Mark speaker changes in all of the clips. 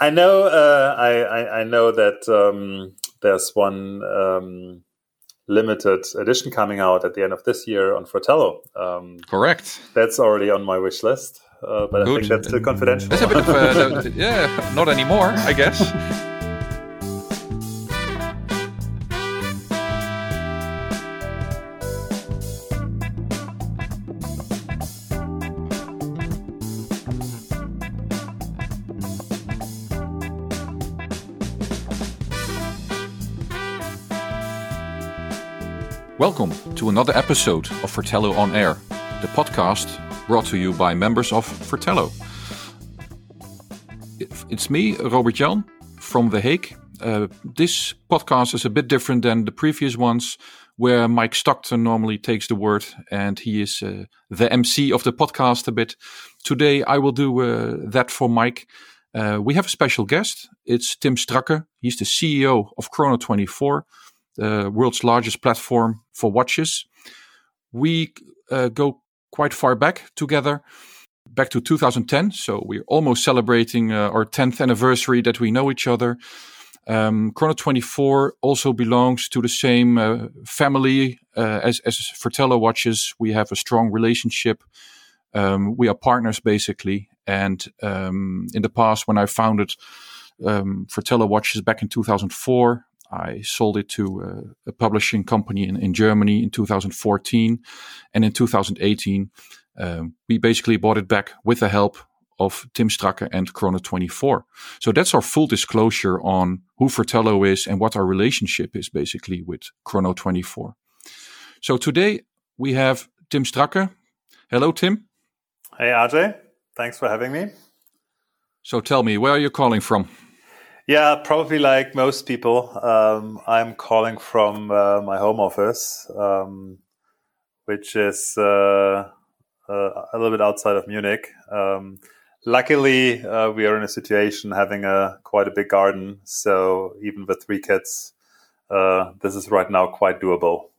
Speaker 1: I know. Uh, I, I, I know that um, there's one um, limited edition coming out at the end of this year on Fratello. Um,
Speaker 2: Correct.
Speaker 1: That's already on my wish list, uh, but Good. I think that's still confidential.
Speaker 2: That's a bit of uh, yeah, not anymore, I guess. Another episode of Fratello on Air, the podcast brought to you by members of Fratello. It's me, Robert Jan, from The Hague. Uh, this podcast is a bit different than the previous ones, where Mike Stockton normally takes the word and he is uh, the MC of the podcast a bit. Today, I will do uh, that for Mike. Uh, we have a special guest. It's Tim Stracke. He's the CEO of Chrono24 the world's largest platform for watches. We uh, go quite far back together, back to 2010. So we're almost celebrating uh, our 10th anniversary that we know each other. Um, Chrono 24 also belongs to the same uh, family uh, as, as watches. We have a strong relationship. Um, we are partners basically. And um, in the past, when I founded um, watches back in 2004, I sold it to a, a publishing company in, in, Germany in 2014. And in 2018, um, we basically bought it back with the help of Tim Stracke and Chrono24. So that's our full disclosure on who Fratello is and what our relationship is basically with Chrono24. So today we have Tim Stracke. Hello, Tim.
Speaker 1: Hey, RJ. Thanks for having me.
Speaker 2: So tell me, where are you calling from?
Speaker 1: Yeah, probably like most people. Um, I'm calling from uh, my home office, um, which is uh, uh, a little bit outside of Munich. Um, luckily, uh, we are in a situation having a quite a big garden, so even with three kids, uh, this is right now quite doable.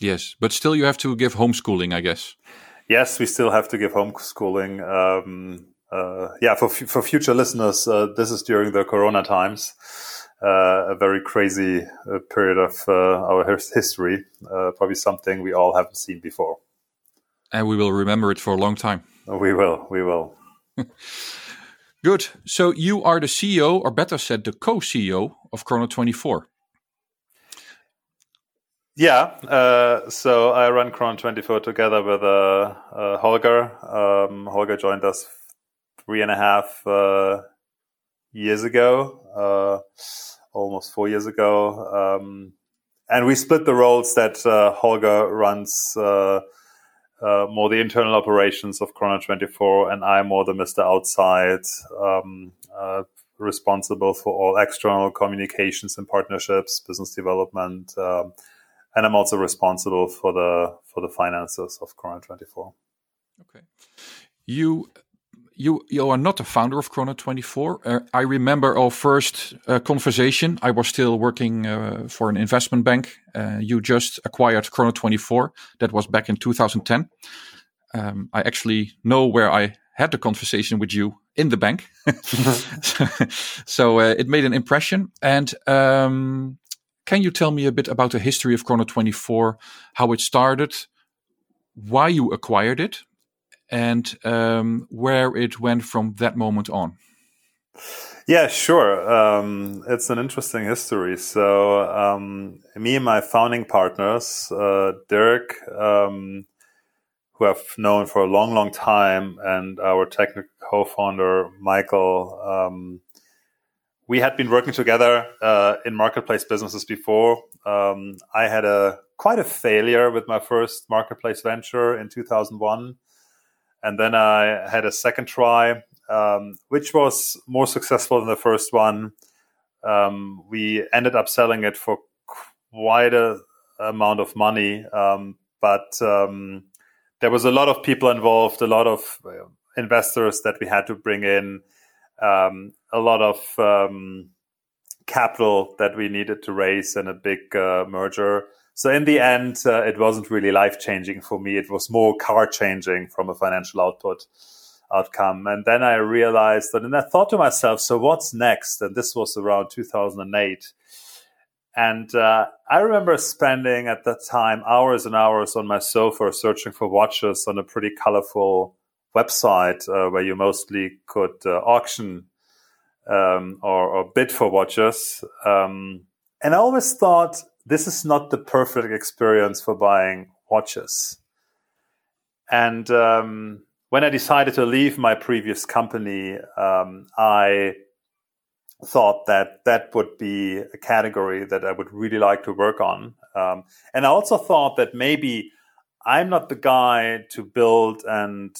Speaker 2: Yes, but still, you have to give homeschooling, I guess.
Speaker 1: Yes, we still have to give homeschooling. Uh, yeah, for for future listeners, uh, this is during the Corona times, uh, a very crazy uh, period of uh, our history. Uh, probably something we all haven't seen before,
Speaker 2: and we will remember it for a long time.
Speaker 1: We will. We will.
Speaker 2: Good. So you are the CEO, or better said, the co-CEO of Chrono Twenty Four.
Speaker 1: Yeah, so I run Chrono 24 together with Holger. Um, Holger joined us three and a half uh, years ago, uh, almost four years ago. Um, and we split the roles that uh, Holger runs uh, more the internal operations of Chrono 24, and I'm more the Mr. Outside, um, responsible for all external communications and partnerships, business development. Um, and I'm also responsible for the for the finances of Chrono 24.
Speaker 2: Okay. You you you are not the founder of Chrono 24. Uh, I remember our first uh, conversation. I was still working uh, for an investment bank. Uh, you just acquired Chrono 24. That was back in 2010. Um, I actually know where I had the conversation with you in the bank. so uh, it made an impression. And um, can you tell me a bit about the history of Chrono 24, how it started, why you acquired it? And um, where it went from that moment on.
Speaker 1: Yeah, sure. Um, it's an interesting history. So, um, me and my founding partners, uh, um, who I've known for a long, long time, and our technical co-founder Michael, um, we had been working together uh, in marketplace businesses before. Um, I had a quite a failure with my first marketplace venture in 2001 and then I had a second try, um, which was more successful than the first one. Um, we ended up selling it for quite a amount of money, um, but um, there was a lot of people involved, a lot of uh, investors that we had to bring in, um, a lot of um, capital that we needed to raise in a big uh, merger. So in the end, uh, it wasn't really life changing for me. It was more car changing from a financial output. outcome. And then I realized that, and I thought to myself, so what's next? And this was around 2008. And uh, I remember spending at that time hours and hours on my sofa searching for watches on a pretty colorful website uh, where you mostly could uh, auction um, or, or, bid for watches. Um, and I always thought this is not the perfect experience for buying watches. And um, when I decided to leave my previous company, um, I thought that that would be a category that I would really like to work on. Um, and I also thought that maybe I'm not the guy to build and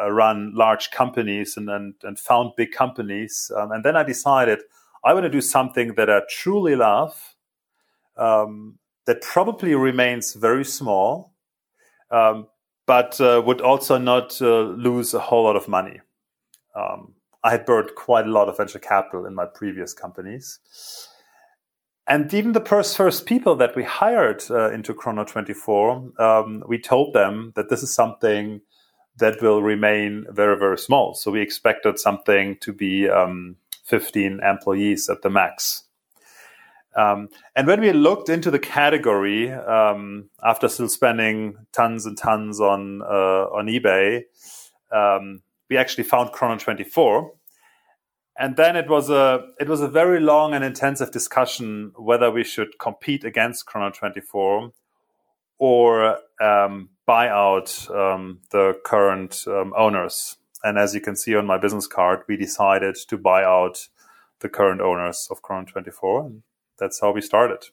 Speaker 1: uh, run large companies and, and, and found big companies. Um, and then I decided I want to do something that I truly love, um, that probably remains very small, um, but uh, would also not uh, lose a whole lot of money. Um, I had burned quite a lot of venture capital in my previous companies. And even the first, first people that we hired uh, into Chrono24, um, we told them that this is something that will remain very, very small. So we expected something to be um, 15 employees at the max. Um, and when we looked into the category, um, after still spending tons and tons on uh, on eBay, um, we actually found Chrono 24. And then it was a it was a very long and intensive discussion whether we should compete against Chrono 24 or um, buy out um, the current um, owners. And as you can see on my business card, we decided to buy out the current owners of Chrono 24. That's how we started.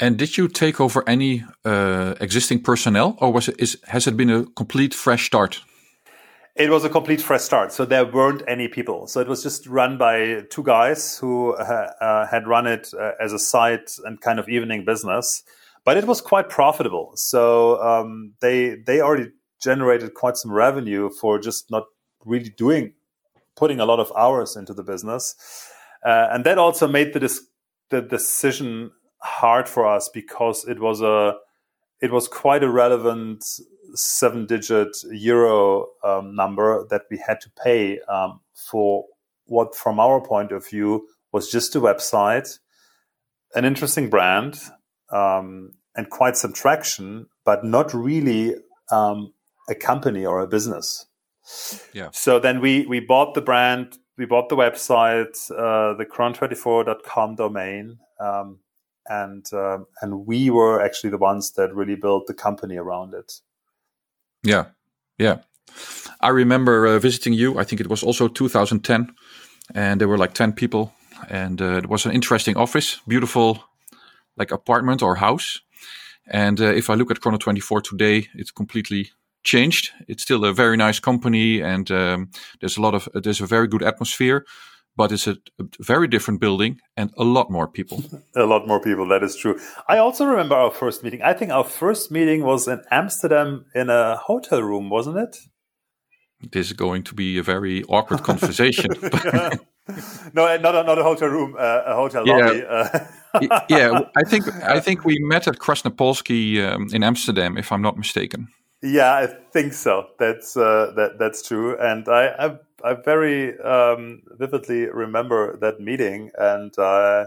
Speaker 2: And did you take over any uh, existing personnel, or was it is has it been a complete fresh start?
Speaker 1: It was a complete fresh start. So there weren't any people. So it was just run by two guys who uh, uh, had run it uh, as a side and kind of evening business, but it was quite profitable. So um, they they already generated quite some revenue for just not really doing putting a lot of hours into the business, uh, and that also made the the decision hard for us because it was a it was quite a relevant seven digit euro um, number that we had to pay um, for what, from our point of view, was just a website, an interesting brand, um, and quite some traction, but not really um, a company or a business.
Speaker 2: Yeah.
Speaker 1: So then we we bought the brand, we bought the website, uh, the chrono24.com domain, um, and um, and we were actually the ones that really built the company around it.
Speaker 2: Yeah, yeah. I remember uh, visiting you. I think it was also 2010, and there were like 10 people, and uh, it was an interesting office, beautiful, like apartment or house. And uh, if I look at Chrono 24 today, it's completely changed. It's still a very nice company, and um, there's a lot of there's a very good atmosphere but it's a, a, very different building and a lot more people.
Speaker 1: a lot more people. That is true. I also remember our first meeting. I think our first meeting was in Amsterdam in a hotel room, wasn't it?
Speaker 2: This is going to be a very awkward conversation.
Speaker 1: no, not a, not a hotel room, uh, a hotel yeah. lobby.
Speaker 2: Uh. yeah, I think I think we met at Krasnapolsky um, in Amsterdam, if I'm not mistaken.
Speaker 1: Yeah, I think so. That's uh, that that's true, and I I, I very um, vividly remember that meeting, and uh,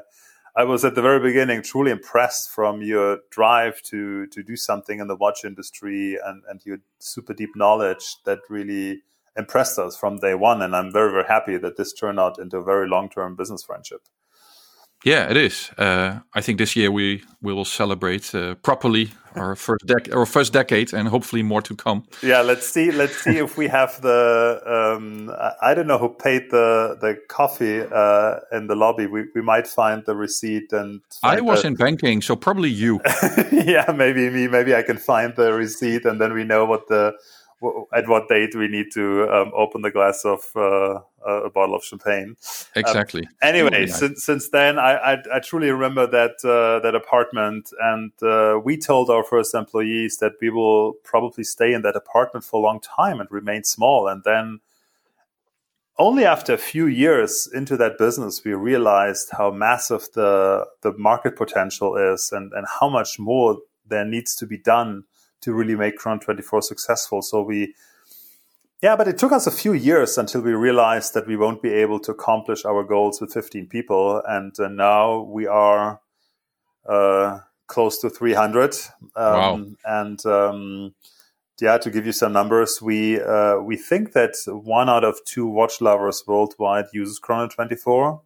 Speaker 1: I was at the very beginning truly impressed from your drive to to do something in the watch industry and and your super deep knowledge that really impressed us from day one, and I'm very very happy that this turned out into a very long term business friendship.
Speaker 2: Yeah, it is. Uh, I think this year we, we will celebrate uh, properly our first dec- our first decade, and hopefully more to come.
Speaker 1: Yeah, let's see. Let's see if we have the. Um, I don't know who paid the the coffee uh, in the lobby. We we might find the receipt and.
Speaker 2: I was the... in banking, so probably you.
Speaker 1: yeah, maybe me. Maybe I can find the receipt, and then we know what the at what date we need to um, open the glass of uh, a bottle of champagne.
Speaker 2: Exactly.
Speaker 1: Um, anyway, nice. since since then, I, I, I truly remember that uh, that apartment, and uh, we told our first employees that we will probably stay in that apartment for a long time and remain small, and then. Only after a few years into that business, we realized how massive the the market potential is, and, and how much more there needs to be done to really make Chrono 24 successful. So we, yeah, but it took us a few years until we realized that we won't be able to accomplish our goals with 15 people. And uh, now we are uh, close to 300. Um,
Speaker 2: wow.
Speaker 1: And um, yeah, to give you some numbers, we uh, we think that one out of two watch lovers worldwide uses Chrono 24.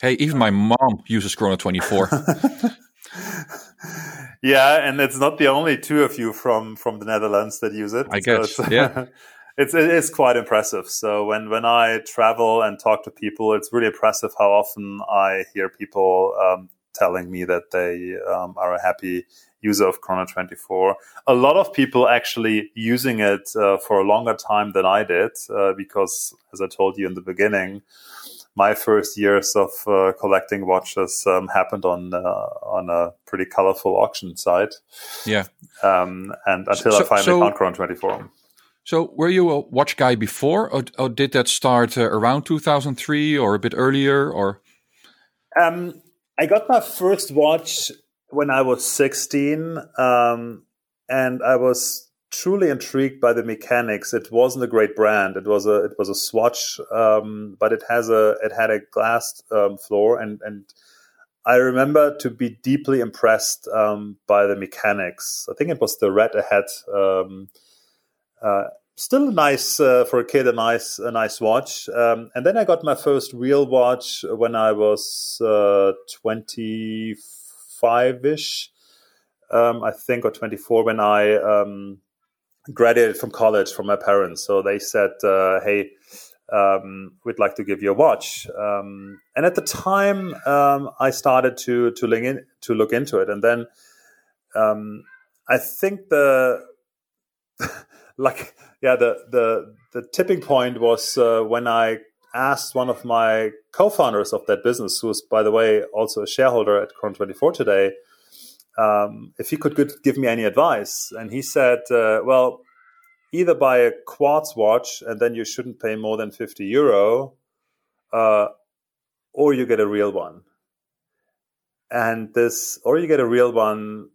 Speaker 2: Hey, even my mom uses Chrono 24.
Speaker 1: yeah, and it's not the only two of you from from the Netherlands that use it.
Speaker 2: I guess. So yeah.
Speaker 1: it's it is quite impressive. So when when I travel and talk to people, it's really impressive how often I hear people um, telling me that they um, are a happy user of Chrono 24. A lot of people actually using it uh, for a longer time than I did, uh, because as I told you in the beginning, my first years of uh, collecting watches um, happened on uh, on a pretty colorful auction site.
Speaker 2: Yeah,
Speaker 1: um, and until so, I finally so, found Chrono 24.
Speaker 2: So, were you a watch guy before, or, or did that start uh, around 2003 or a bit earlier? Or
Speaker 1: um, I got my first watch when I was 16, um, and I was truly intrigued by the mechanics. It wasn't a great brand. It was a it was a Swatch, um, but it has a it had a glass um, floor, and and I remember to be deeply impressed um, by the mechanics. I think it was the red ahead. Um, uh, still nice uh, for a kid, a nice a nice watch. Um, and then I got my first real watch when I was uh, twenty five ish, um, I think, or twenty four when I graduated from college from my parents. So they said, uh, "Hey." Um, we'd like to give you a watch. Um, and at the time, um, I started to to, in, to look into it, and then um, I think the like yeah the the the tipping point was uh, when I asked one of my co-founders of that business, who is by the way also a shareholder at Chrono 24 today, um, if he could give me any advice, and he said, uh, well. Either buy a quartz watch and then you shouldn't pay more than 50 euro, uh, or you get a real one. And this, or you get a real one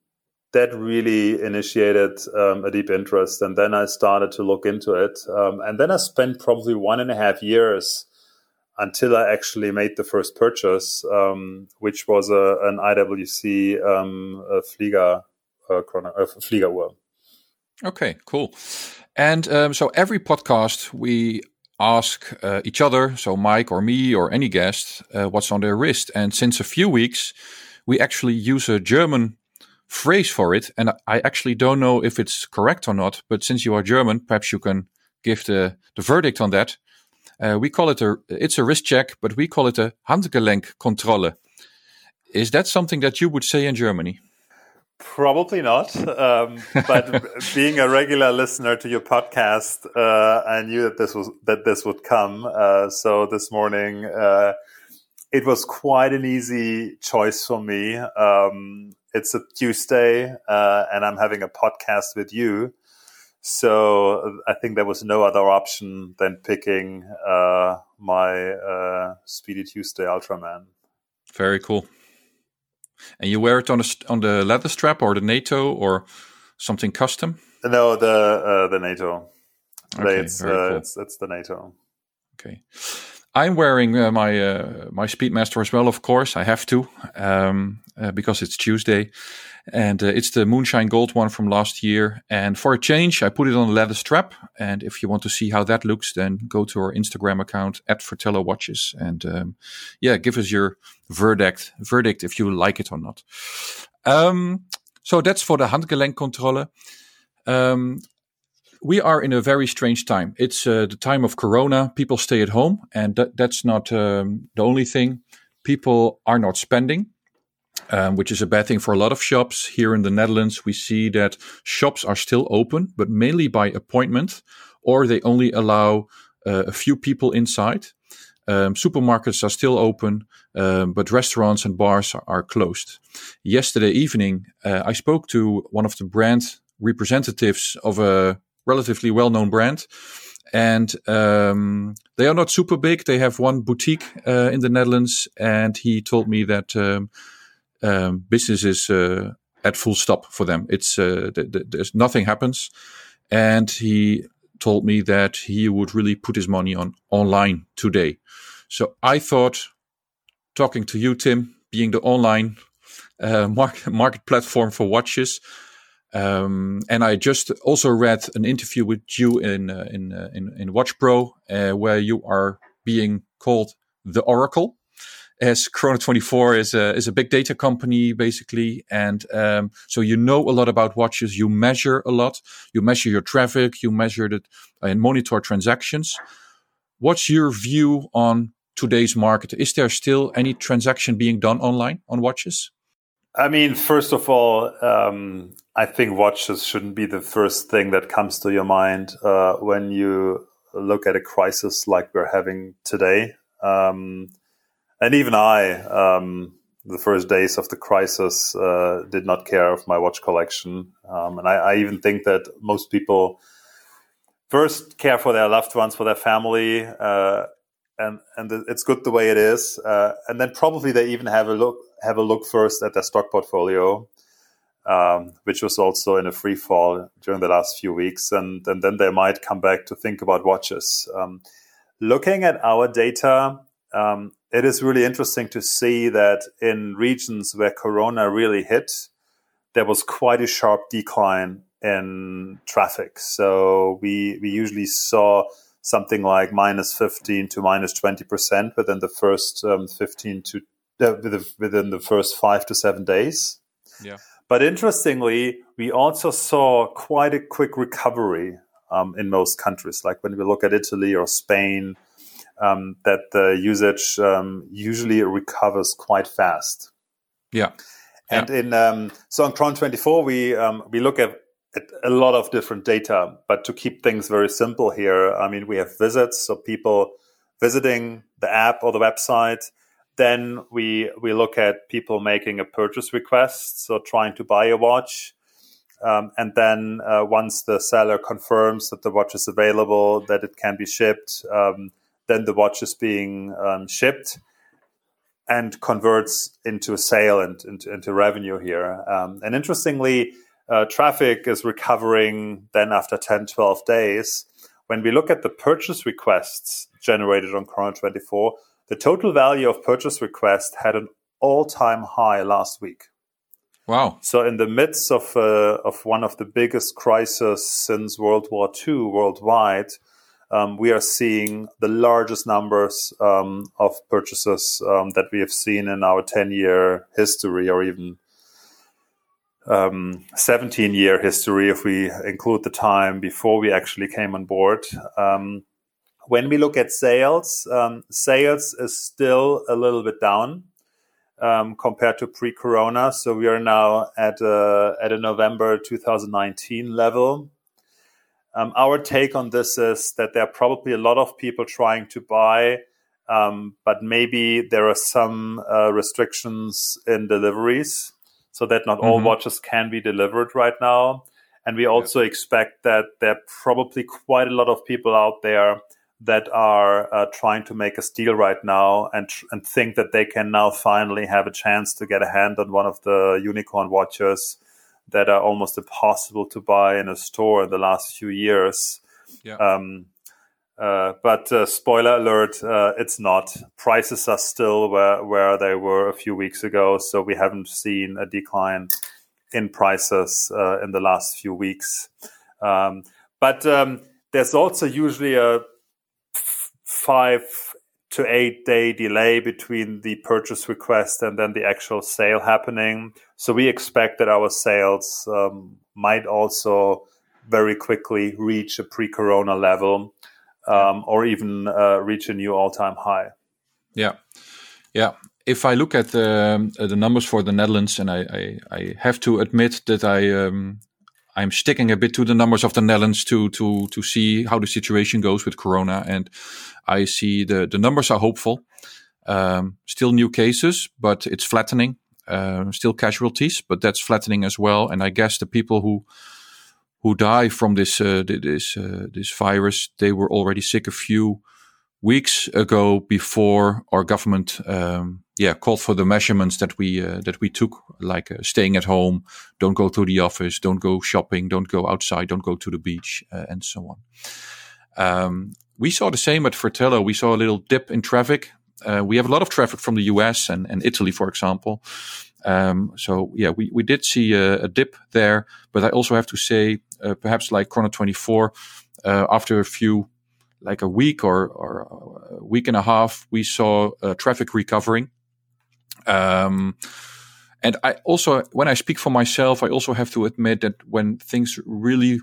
Speaker 1: that really initiated um, a deep interest. And then I started to look into it. Um, and then I spent probably one and a half years until I actually made the first purchase, um, which was a, an IWC um, a Flieger, uh, chrono, Uhr.
Speaker 2: Okay, cool. And um, so every podcast we ask uh, each other, so Mike or me or any guest, uh, what's on their wrist. And since a few weeks, we actually use a German phrase for it. And I actually don't know if it's correct or not, but since you are German, perhaps you can give the, the verdict on that. Uh, we call it a, it's a wrist check, but we call it a Handgelenkkontrolle. Is that something that you would say in Germany?
Speaker 1: Probably not. Um, but being a regular listener to your podcast, uh, I knew that this was that this would come. Uh, so this morning, uh, it was quite an easy choice for me. Um, it's a Tuesday, uh, and I'm having a podcast with you. So I think there was no other option than picking uh, my uh, Speedy Tuesday Ultraman.
Speaker 2: Very cool. And you wear it on a, on the leather strap or the NATO or something custom?
Speaker 1: No, the uh, the NATO. Okay, it's, uh, cool. it's it's the NATO.
Speaker 2: Okay. I'm wearing uh, my uh, my Speedmaster as well, of course. I have to um, uh, because it's Tuesday, and uh, it's the Moonshine Gold one from last year. And for a change, I put it on a leather strap. And if you want to see how that looks, then go to our Instagram account at Fratello Watches, and um, yeah, give us your verdict verdict if you like it or not. Um, so that's for the Handgelenkkontrolle. Um, we are in a very strange time. It's uh, the time of Corona. People stay at home, and that, that's not um, the only thing. People are not spending, um, which is a bad thing for a lot of shops. Here in the Netherlands, we see that shops are still open, but mainly by appointment, or they only allow uh, a few people inside. Um, supermarkets are still open, um, but restaurants and bars are, are closed. Yesterday evening, uh, I spoke to one of the brand representatives of a relatively well-known brand and um, they are not super big. They have one boutique uh, in the Netherlands, and he told me that um, um, business is uh, at full stop for them. It's uh, th- th- there's nothing happens, and he told me that he would really put his money on online today. So I thought, talking to you, Tim, being the online uh, market, market platform for watches, um, and I just also read an interview with you in uh, in, uh, in, in Watch Pro, uh, where you are being called the Oracle as Chrono24 is a, is a big data company, basically. And um, so you know a lot about watches. You measure a lot. You measure your traffic. You measure it and monitor transactions. What's your view on today's market? Is there still any transaction being done online on watches?
Speaker 1: I mean, first of all, um, I think watches shouldn't be the first thing that comes to your mind uh, when you look at a crisis like we're having today. Um, and even I, um, the first days of the crisis, uh, did not care of my watch collection. Um, and I, I, even think that most people first care for their loved ones, for their family, uh, and and it's good the way it is. Uh, and then probably they even have a look have a look first at their stock portfolio. Um, which was also in a free fall during the last few weeks. And, and then they might come back to think about watches. Um, looking at our data, um, it is really interesting to see that in regions where Corona really hit, there was quite a sharp decline in traffic. So we we usually saw something like minus 15 to minus 20 percent within the first um, 15 to within the first five to seven days.
Speaker 2: Yeah.
Speaker 1: But interestingly, we also saw quite a quick recovery um, in most countries. Like when we look at Italy or Spain, um, that the usage um, usually recovers quite fast.
Speaker 2: Yeah.
Speaker 1: And yeah. in um, so on Chrono24, we um, we look at, at, a lot of different data, but to keep things very simple here, I mean, we have visits, so people visiting the app or the website. Then we we look at people making a purchase request, so trying to buy a watch. Um, and then uh, once the seller confirms that the watch is available, that it can be shipped, um, then the watch is being um, shipped and converts into a sale and into, into revenue here. Um, and interestingly, uh, traffic is recovering then after 10, 12 days. When we look at the purchase requests generated on Chrono24, the total value of purchase requests had an all-time high last week.
Speaker 2: Wow!
Speaker 1: So in the midst of uh, of one of the biggest crises since World War II worldwide, um, we are seeing the largest numbers um, of purchases um, that we have seen in our 10 year history or even um, 17 year history if we include the time before we actually came on board. Um, when we look at sales, um, sales is still a little bit down. compared to pre-corona, so we are now at a, at a November 2019 level, um, our take on this is that there are probably a lot of people trying to buy, um, but maybe there are some uh, restrictions in deliveries so that not mm-hmm. all watches can be delivered right now. And we also yeah. expect that there are probably quite a lot of people out there that are uh, trying to make a steal right now and and think that they can now finally have a chance to get a hand on one of the unicorn watches that are almost impossible to buy in a store in the last few years.
Speaker 2: Yeah.
Speaker 1: Um, uh, but uh, spoiler alert, uh, it's not. Prices are still where, where they were a few weeks ago, so we haven't seen a decline in prices uh, in the last few weeks. Um, but um, there's also usually a five to eight day delay between the purchase request and then the actual sale happening. So we expect that our sales um, might also very quickly reach a pre-corona level um, or even uh, reach a new all-time high.
Speaker 2: Yeah, yeah. If I look at the the numbers for the Netherlands, and I I, I have to admit that I um, I'm sticking a bit to the numbers of the Netherlands to to to see how the situation goes with Corona, and I see the the numbers are hopeful. Um, still new cases, but it's flattening. Uh, still casualties, but that's flattening as well. And I guess the people who who die from this uh, this uh, this virus, they were already sick a few weeks ago before our government um, yeah called for the measurements that we uh, that we took like uh, staying at home don't go to the office don't go shopping don't go outside don't go to the beach uh, and so on. Um, we saw the same at Fratello. We saw a little dip in traffic. Uh, we have a lot of traffic from the US and, and Italy for example. Um, so yeah we, we did see a, a, dip there but I also have to say uh, perhaps like Chrono 24 uh, after a few like a week or, or a week and a half, we saw traffic recovering. Um, and I also, when I speak for myself, I also have to admit that when things really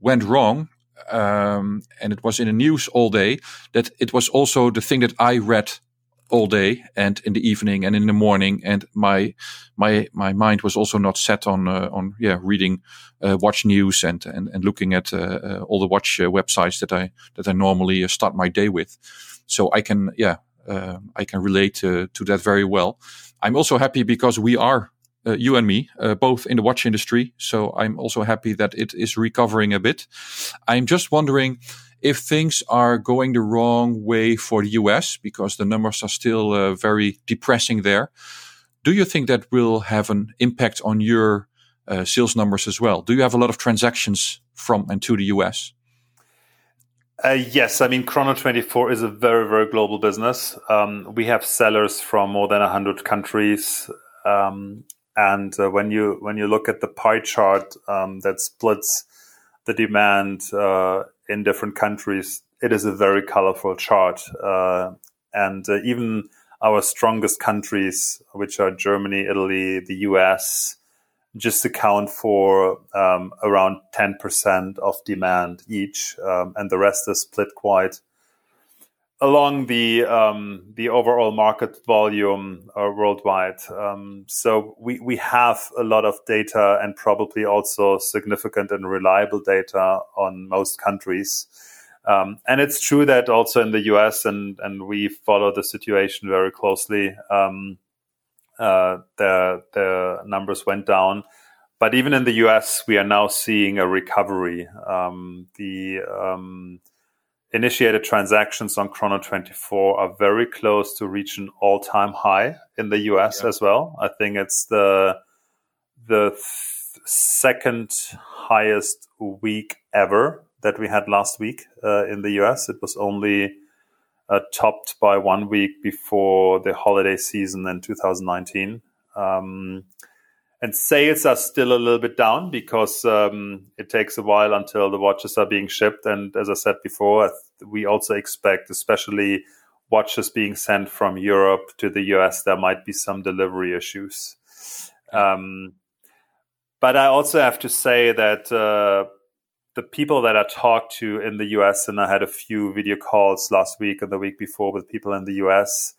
Speaker 2: went wrong, um, and it was in the news all day, that it was also the thing that I read all day and in the evening and in the morning. And my my my mind was also not set on uh, on yeah reading uh, watch news and and, and looking at uh, uh all the watch uh, websites that I that I normally uh, start my day with. So I can yeah I can relate to that very well I'm also happy because we are uh, you and me, uh, both in the watch industry. So I'm also happy that it is recovering a bit. I'm just wondering if things are going the wrong way for the US, because the numbers are still uh, very depressing there, do you think that will have an impact on your uh, sales numbers as well? Do you have a lot of transactions from and to the US?
Speaker 1: Uh, yes, I mean Chrono 24 is a very, very global business. Um, we have sellers from more than 100 countries. Um, and uh, when you when you look at the pie chart um, that splits the demand uh, in different countries, it is a very colorful chart. Uh, and uh, even our strongest countries, which are Germany, Italy, the US, just account for um, around 10% of demand each. Um, and the rest is split quite along the um, the overall market volume uh, worldwide. Um, so we we have a lot of data and probably also significant and reliable data on most countries. Um, and it's true that also in the US and and we follow the situation very closely. Uh, the the numbers went down. But even in the US, we are now seeing a recovery. Um, the um, initiated transactions on Chrono 24 are very close to reach an all-time high in the US yeah. as well. I think it's the the th- second highest week ever that we had last week uh, in the US. It was only uh, topped by one week before the holiday season in 2019. Um, and sales are still a little bit down because um, it takes a while until the watches are being shipped. And as I said before, we also expect, especially watches being sent from Europe to the US, there might be some delivery issues. Um, but I also have to say that uh, the people that I talked to in the US, and I had a few video calls last week and the week before with people in the US,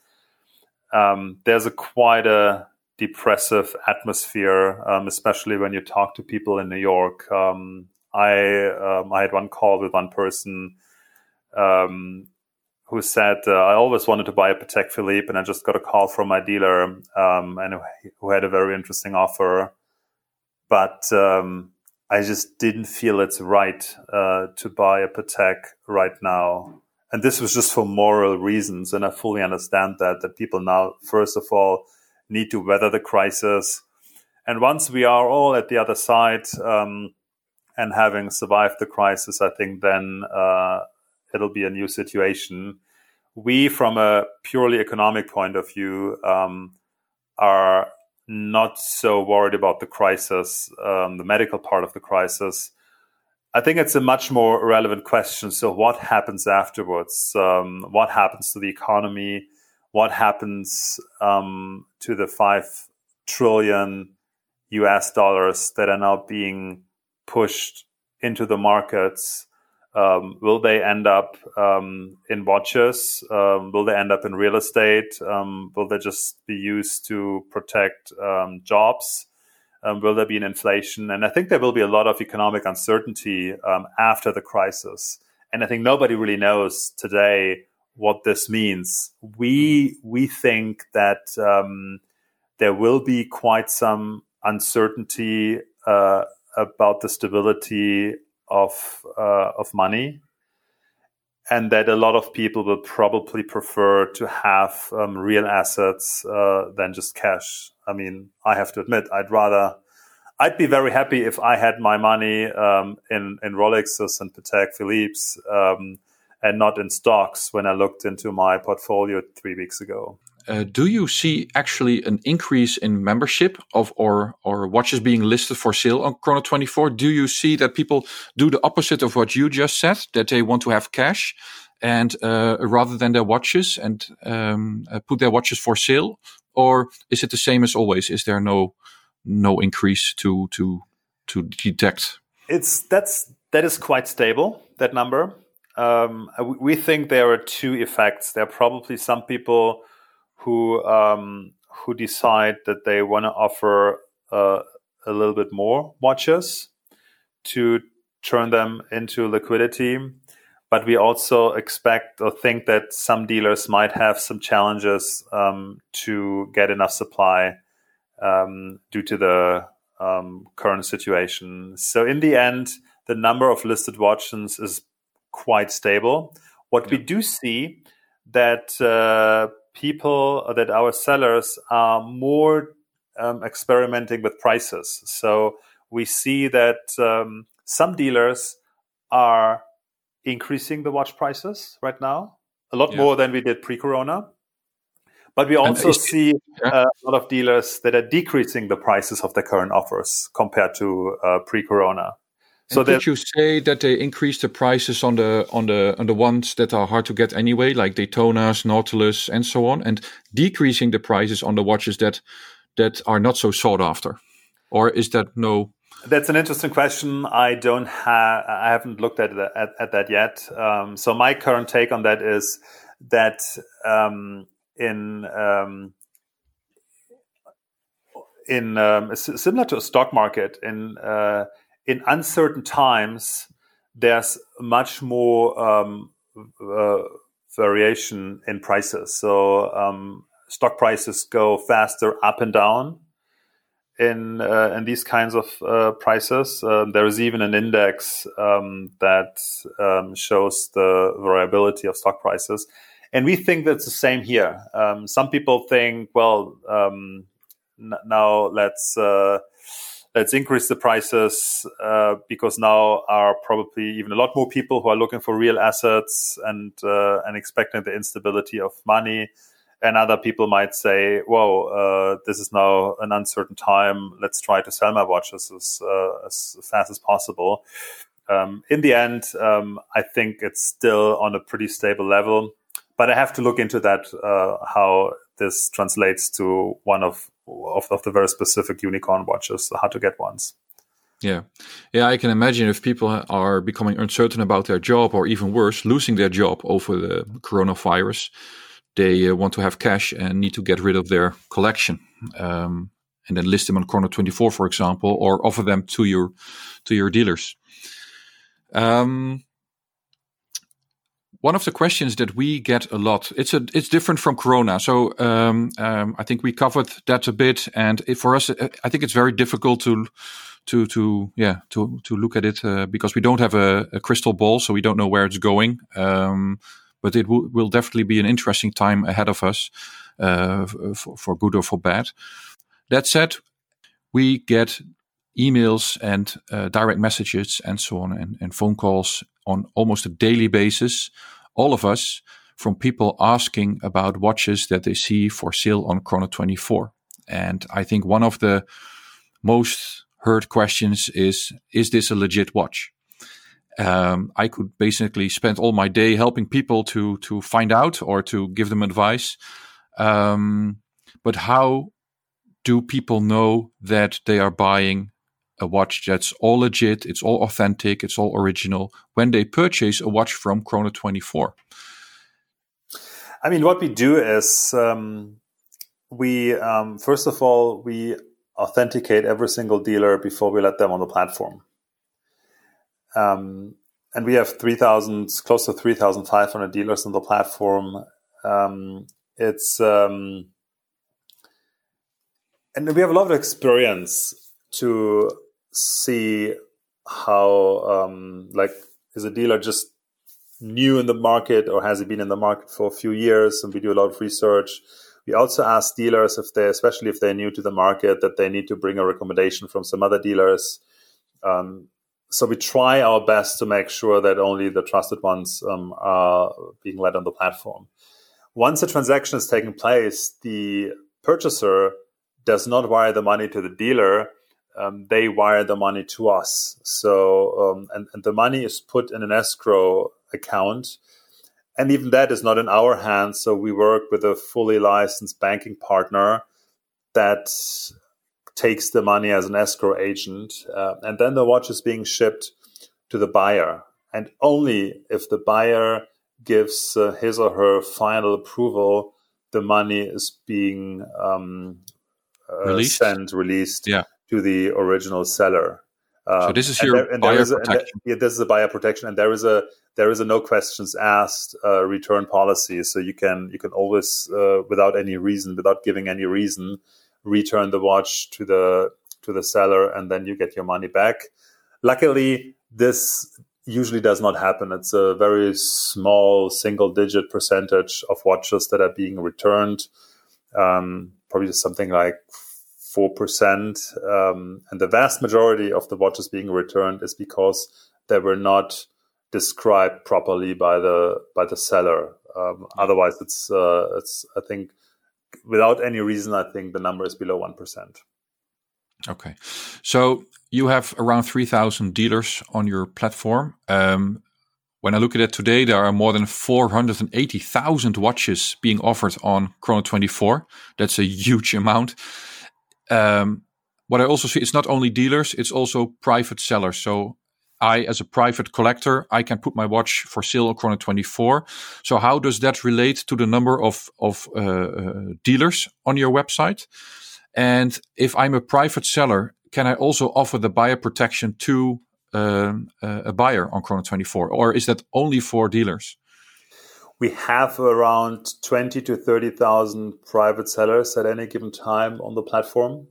Speaker 1: um, there's a quite a depressive atmosphere, um, especially when you talk to people in New York. Um, I um, I had one call with one person um, who said uh, I always wanted to buy a Patek Philippe, and I just got a call from my dealer, um, and who had a very interesting offer, but um, I just didn't feel it's right uh, to buy a Patek right now. And this was just for moral reasons, and I fully understand that that people now, first of all, need to weather the crisis. And once we are all at the other side um, and having survived the crisis, I think then uh, it'll be a new situation. We, from a purely economic point of view, um, are not so worried about the crisis, um, the medical part of the crisis. I think it's a much more relevant question. So, what happens afterwards? Um, what happens to the economy? what happens um, to the five trillion US dollars that are now being pushed into the markets. Um, will they end up um, in watches? Um, will they end up in real estate? Um, will they just be used to protect um, jobs? will there be an inflation? And I think there will be a lot of economic uncertainty after the crisis. And I think nobody really knows today what this means. We we think that um, there will be quite some uncertainty uh, about the stability of uh, of money, and that a lot of people will probably prefer to have um, real assets uh, than just cash. I mean, I have to admit, I'd rather, I'd be very happy if I had my money um, in in Rolexes and Patek Philippe's um, and not in stocks when I looked into my portfolio three weeks ago.
Speaker 2: Uh, do you see actually an increase in membership of or or watches being listed for sale on Chrono 24? Do you see that people do the opposite of what you just said, that they want to have cash and uh, rather than their watches and um, uh, put their watches for sale, or is it the same as always? Is there no no increase to to to detect?
Speaker 1: It's that's that is quite stable that number. Um, we think there are two effects. There are probably some people who um, who decide that they want to offer uh, a little bit more watches to turn them into liquidity. But we also expect or think that some dealers might have some challenges um, to get enough supply um, due to the um, current situation. So in the end, the number of listed watches is quite stable. What yeah. we do see that uh, people that our sellers are more um, experimenting with prices. So we see that um, some dealers are increasing the watch prices right now, a lot yeah. more than we did pre-corona. But we also see yeah. a lot of dealers that are decreasing the prices of their current offers compared to uh, pre-corona.
Speaker 2: So did you say that they increased the prices on the on the on the ones that are hard to get anyway, like Daytonas, Nautilus, and so on, and decreasing the prices on the watches that that are not so sought after, or is that no?
Speaker 1: That's an interesting question. I don't have I haven't looked at at, at that yet. Um, so my current take on that is that um, in um, in um, similar to a stock market in uh, in uncertain times, there's much more um, uh, variation in prices. So um, stock prices go faster up and down in uh, in these kinds of uh, prices. Uh, there is even an index um, that um, shows the variability of stock prices, and we think that's the same here. Um, some people think, well, um, n- now let's uh, let's increase the prices uh, because now are probably even a lot more people who are looking for real assets and uh, and expecting the instability of money. And other people might say, "Whoa, uh, this is now an uncertain time. Let's try to sell my watches as, uh, as fast as possible." Um, in the end, um, I think it's still on a pretty stable level, but I have to look into that uh, how this translates to one of of, of the very specific unicorn watches, how to get ones.
Speaker 2: Yeah. Yeah, I can imagine if people are becoming uncertain about their job or even worse, losing their job over the coronavirus, they uh, want to have cash and need to get rid of their collection. Um, and then list them on Chrono 24, for example, or offer them to your to your dealers. Um, one of the questions that we get a lot it's a it's different from corona. So um, um, i think we covered that a bit. And it, for us i think it's very difficult to to to yeah to to look at it uh, because we don't have a, a, crystal ball so we don't know where it's going. Um, but it will, will definitely be an interesting time ahead of us uh, for, for good or for bad. That said we get emails and uh, direct messages and so on and, and phone calls on almost a daily basis, all of us, from people asking about watches that they see for sale on Chrono 24. And I think one of the most heard questions is Is this a legit watch? Um, I could basically spend all my day helping people to to find out or to give them advice. Um, but how do people know that they are buying a watch that's all legit, it's all authentic, it's all original when they purchase a watch from Chrono 24?
Speaker 1: I mean, what we do is um, we, um, first of all, we authenticate every single dealer before we let them on the platform. Um, and we have 3,000, close to 3,500 dealers on the platform. Um, it's, um, and we have a lot of experience to see how um, like is a dealer just new in the market or has he been in the market for a few years? And we do a lot of research. We also ask dealers if they, especially if they're new to the market, that they need to bring a recommendation from some other dealers. Um, so we try our best to make sure that only the trusted ones um, are being led on the platform. Once a transaction is taking place, the purchaser does not wire the money to the dealer. Um, they wire the money to us. So, um, and, and the money is put in an escrow account. And even that is not in our hands. So we work with a fully licensed banking partner that takes the money as an escrow agent, uh, and then the watch is being shipped to the buyer. And only if the buyer gives uh, his or her final approval, the money is being um, uh, released? sent, released yeah. To the original seller.
Speaker 2: Um, so this is your there, buyer protection.
Speaker 1: yeah, this is a buyer protection, and there is a there is a no questions asked uh, return policy. So you can you can always, uh, without any reason, without giving any reason, return the watch to the to the seller and then you get your money back luckily this usually does not happen it's a very small single digit percentage of watches that are being returned um, probably something like 4% um, and the vast majority of the watches being returned is because they were not described properly by the by the seller um, otherwise it's uh, it's i think without any reason, I think the number is below 1%.
Speaker 2: Okay. So you have around 3,000 dealers on your platform. Um, when I look at it today, there are more than 480,000 watches being offered on Chrono 24. That's a huge amount. Um, what I also see, it's not only dealers, it's also private sellers. So I, as a private collector, I can put my watch for sale on Chrono 24. So how does that relate to the number of, of uh, uh, dealers on your website? And if I'm a private seller, can I also offer the buyer protection to um, uh, a buyer on Chrono 24? Or is that only for dealers?
Speaker 1: We have around 20 to 30,000 private sellers at any given time on the platform.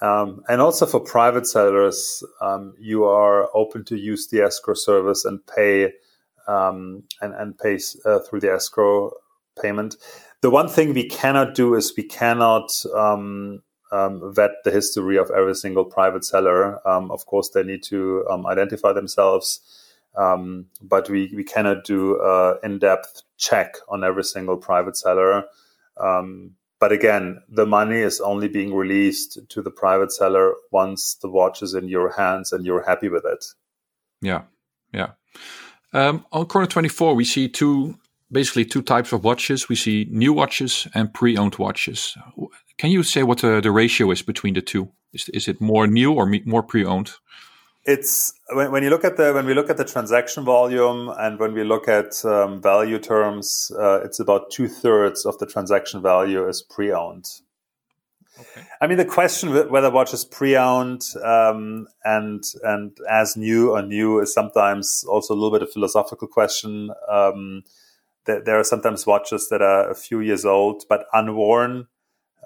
Speaker 1: Um, and also for private sellers, um, you are open to use the escrow service and pay um, and, and pay uh, through the escrow payment. The one thing we cannot do is we cannot um, um, vet the history of every single private seller. Um, of course, they need to identify themselves, but we, we cannot do an in-depth check on every single private seller. Um, but again, the money is only being released to the private seller once the watch is in your hands and you're happy with it.
Speaker 2: Yeah, yeah. Um, on Chrono 24, we see two, basically two types of watches. We see new watches and pre-owned watches. Can you say what the, the ratio is between the two? Is, is it more new or more pre-owned?
Speaker 1: It's when, when you look at the when we look at the transaction volume and when we look at um, value terms, uh, it's about two thirds of the transaction value is pre-owned. Okay. I mean, the question whether watch is pre-owned um, and and as new or new is sometimes also a little bit of philosophical question. Um, there, there, are sometimes watches that are a few years old but unworn,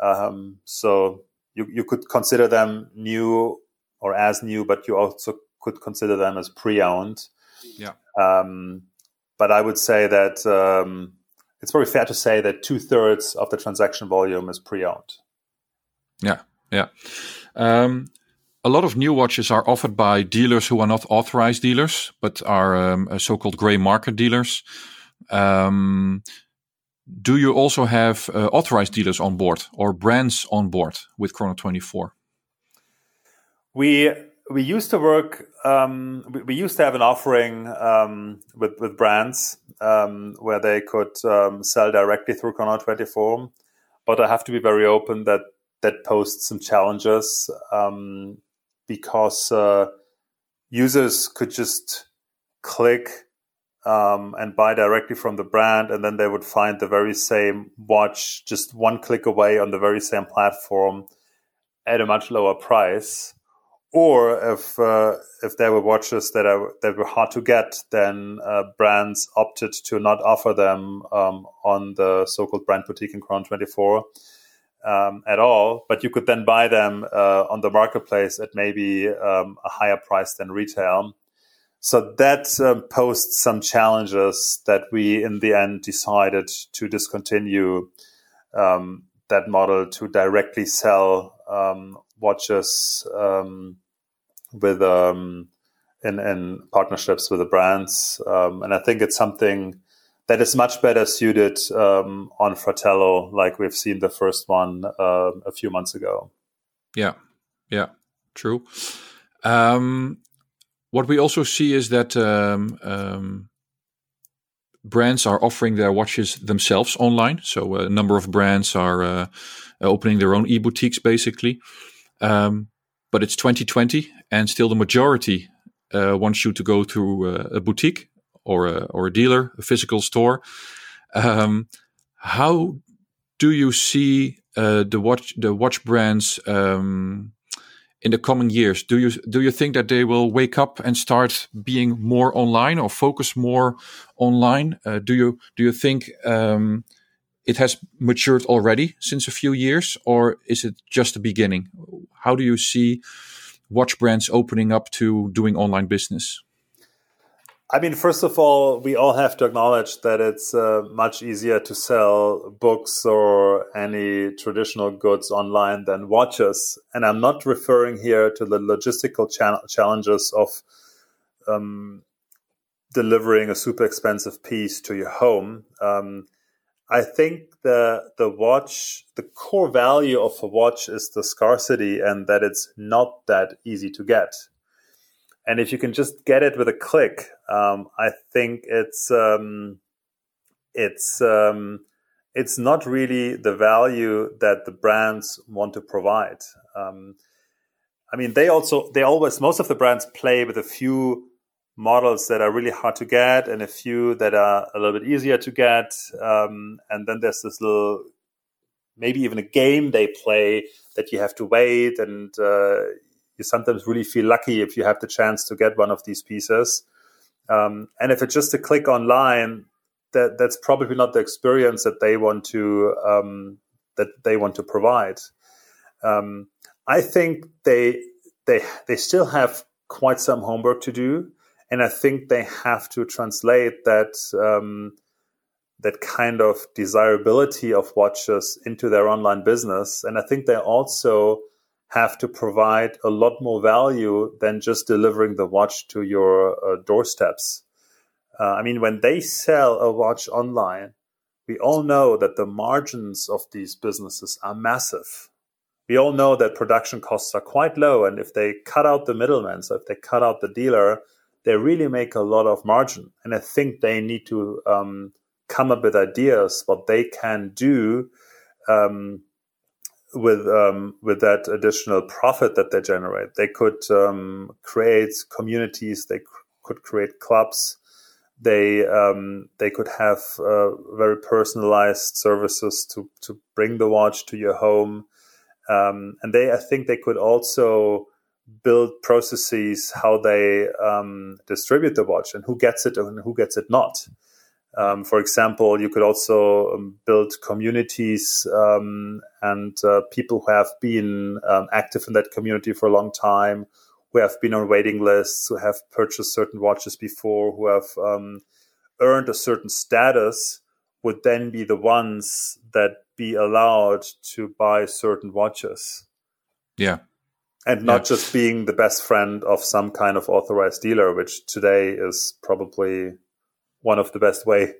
Speaker 1: um, so you you could consider them new or as new, but you also could consider them as pre-owned.
Speaker 2: Yeah.
Speaker 1: Um, but I would say that um, it's very fair to say that two thirds of the transaction volume is pre-owned.
Speaker 2: Yeah, yeah. Um, a lot of new watches are offered by dealers who are not authorized dealers, but are um, so-called gray market dealers. Um, do you also have uh, authorized dealers on board or brands on board with Chrono 24?
Speaker 1: We we used to work. Um, we, we, used to have an offering um, with with brands um, where they could um, sell directly through Chrono Twenty Four, but I have to be very open that that posed some challenges um, because uh, users could just click um, and buy directly from the brand, and then they would find the very same watch just one click away on the very same platform at a much lower price or if uh, if there were watches that are that were hard to get, then uh, brands opted to not offer them um, on the so-called brand boutique in Chrono 24 um, at all. But you could then buy them uh, on the marketplace at maybe um, a higher price than retail. so that um, posed some challenges that we in the end decided to discontinue um, that model to directly sell um, watches um, with um, in, in partnerships with the brands, um, and I think it's something that is much better suited um, on Fratello, like we've seen the first one uh, a few months ago.
Speaker 2: Yeah, yeah, true. Um, what we also see is that brands are offering their watches themselves online. So a number of brands are uh, opening their own e-boutiques, basically. Um, but it's 2020, and still the majority uh, wants you to go through uh, a boutique or a, or a dealer, a physical store. Um, how do you see uh, the watch the watch brands um, in the coming years? Do you do you think that they will wake up and start being more online or focus more online? Uh, do you do you think um, it has matured already since a few years, or is it just the beginning? How do you see watch brands opening up to doing online business?
Speaker 1: I mean, first of all, we all have to acknowledge that it's uh, much easier to sell books or any traditional goods online than watches. And I'm not referring here to the logistical cha- challenges of um, delivering a super expensive piece to your home. Um, I think the the watch, the core value of a watch is the scarcity and that it's not that easy to get. And if you can just get it with a click, um, I think it's um, it's um, it's not really the value that the brands want to provide. Um, I mean, they also they always most of the brands play with a few models that are really hard to get and a few that are a little bit easier to get. Um, and then there's this little maybe even a game they play that you have to wait and uh, you sometimes really feel lucky if you have the chance to get one of these pieces. Um, and if it's just a click online, that that's probably not the experience that they want to um, that they want to provide. Um, I think they they they still have quite some homework to do, and I think they have to translate that um, that kind of desirability of watches into their online business. And I think they also have to provide a lot more value than just delivering the watch to your uh, doorsteps. Uh, I mean, when they sell a watch online, we all know that the margins of these businesses are massive. We all know that production costs are quite low. And if they cut out the middleman, so if they cut out the dealer, they really make a lot of margin. And I think they need to um, come up with ideas what they can do um, with um, with that additional profit that they generate. They could um, create communities. They could create clubs. They um, they could have uh, very personalized services to to bring the watch to your home, um, and they I think they could also build processes how they um, distribute the watch and who gets it and who gets it not. Um, for example, you could also um, build communities um, and uh, people who have been um, active in that community for a long time, who have been on waiting lists, who have purchased certain watches before, who have um, earned a certain status, would then be the ones that be allowed to buy certain watches.
Speaker 2: Yeah.
Speaker 1: And not yeah. just being the best friend of some kind of authorized dealer, which today is probably one of the best way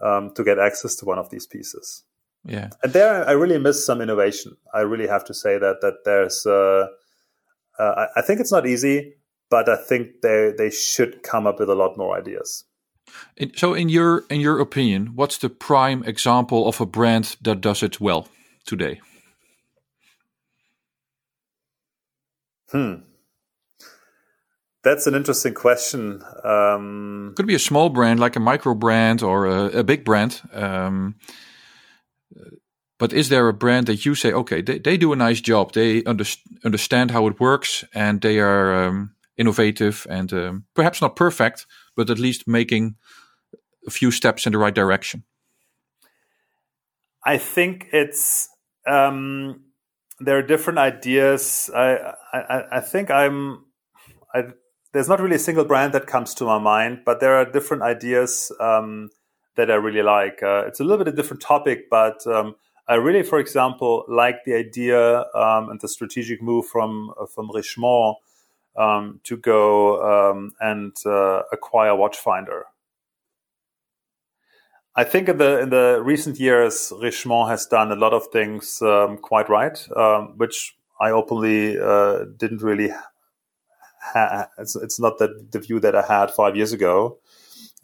Speaker 1: um, to get access to one of these pieces.
Speaker 2: Yeah,
Speaker 1: and there I really miss some innovation. I really have to say that that there's. Uh, uh, I think it's not easy, but I think they they should come up with a lot more ideas.
Speaker 2: So, in your in your opinion, what's the prime example of a brand that does it well today?
Speaker 1: Hmm. That's an interesting question. Um,
Speaker 2: Could be a small brand, like a micro brand, or a, a big brand. Um, but is there a brand that you say, okay, they, they do a nice job, they under, understand how it works, and they are um, innovative and um, perhaps not perfect, but at least making a few steps in the right direction?
Speaker 1: I think it's um, there are different ideas. I, I I think I'm I there's not really a single brand that comes to my mind, but there are different ideas um, that I really like. Uh, it's a little bit a different topic, but um, I really, for example, like the idea um, and the strategic move from uh, from Richemont um, to go um, and uh, acquire Watchfinder. I think in the in the recent years, Richemont has done a lot of things um, quite right, which I openly uh, didn't really. It's, it's not that the view that I had five years ago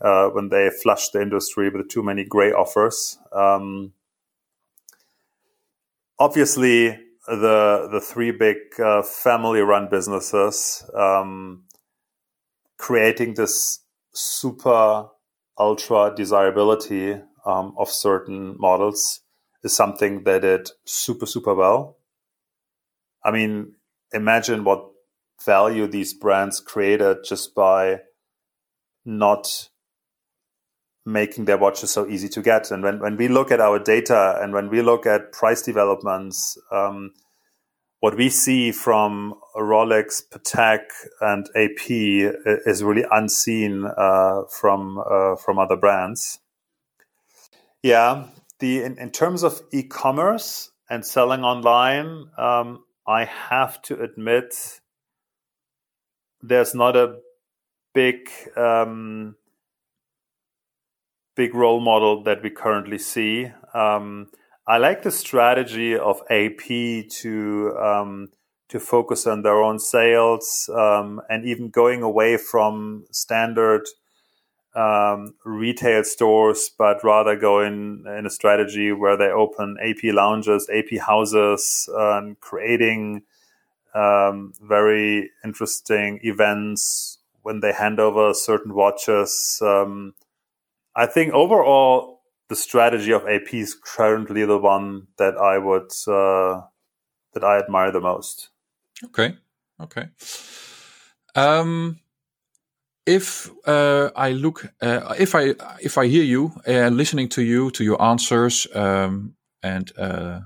Speaker 1: uh, when they flushed the industry with too many great offers. Um, obviously, the the three big uh, family run businesses um, creating this super ultra desirability um, of certain models is something that did super super well. I mean, imagine what value these brands created just by not making their watches so easy to get. And when, when we look at our data and when we look at price developments, um, what we see from Rolex, Patek, and AP is really unseen uh, from uh, from other brands. Yeah, the in, in terms of e-commerce and selling online, um, I have to admit there's not a big um, big role model that we currently see. Um, I like the strategy of AP to um, to focus on their own sales um, and even going away from standard um, retail stores, but rather go in, in a strategy where they open AP lounges, AP houses, and creating um, very interesting events when they hand over certain watches. Um, I think overall, the strategy of AP is currently the one that I would uh, that I admire the most.
Speaker 2: Okay, okay. Um, if uh, I look, uh, if I if I hear you and uh, listening to you to your answers, um, and uh,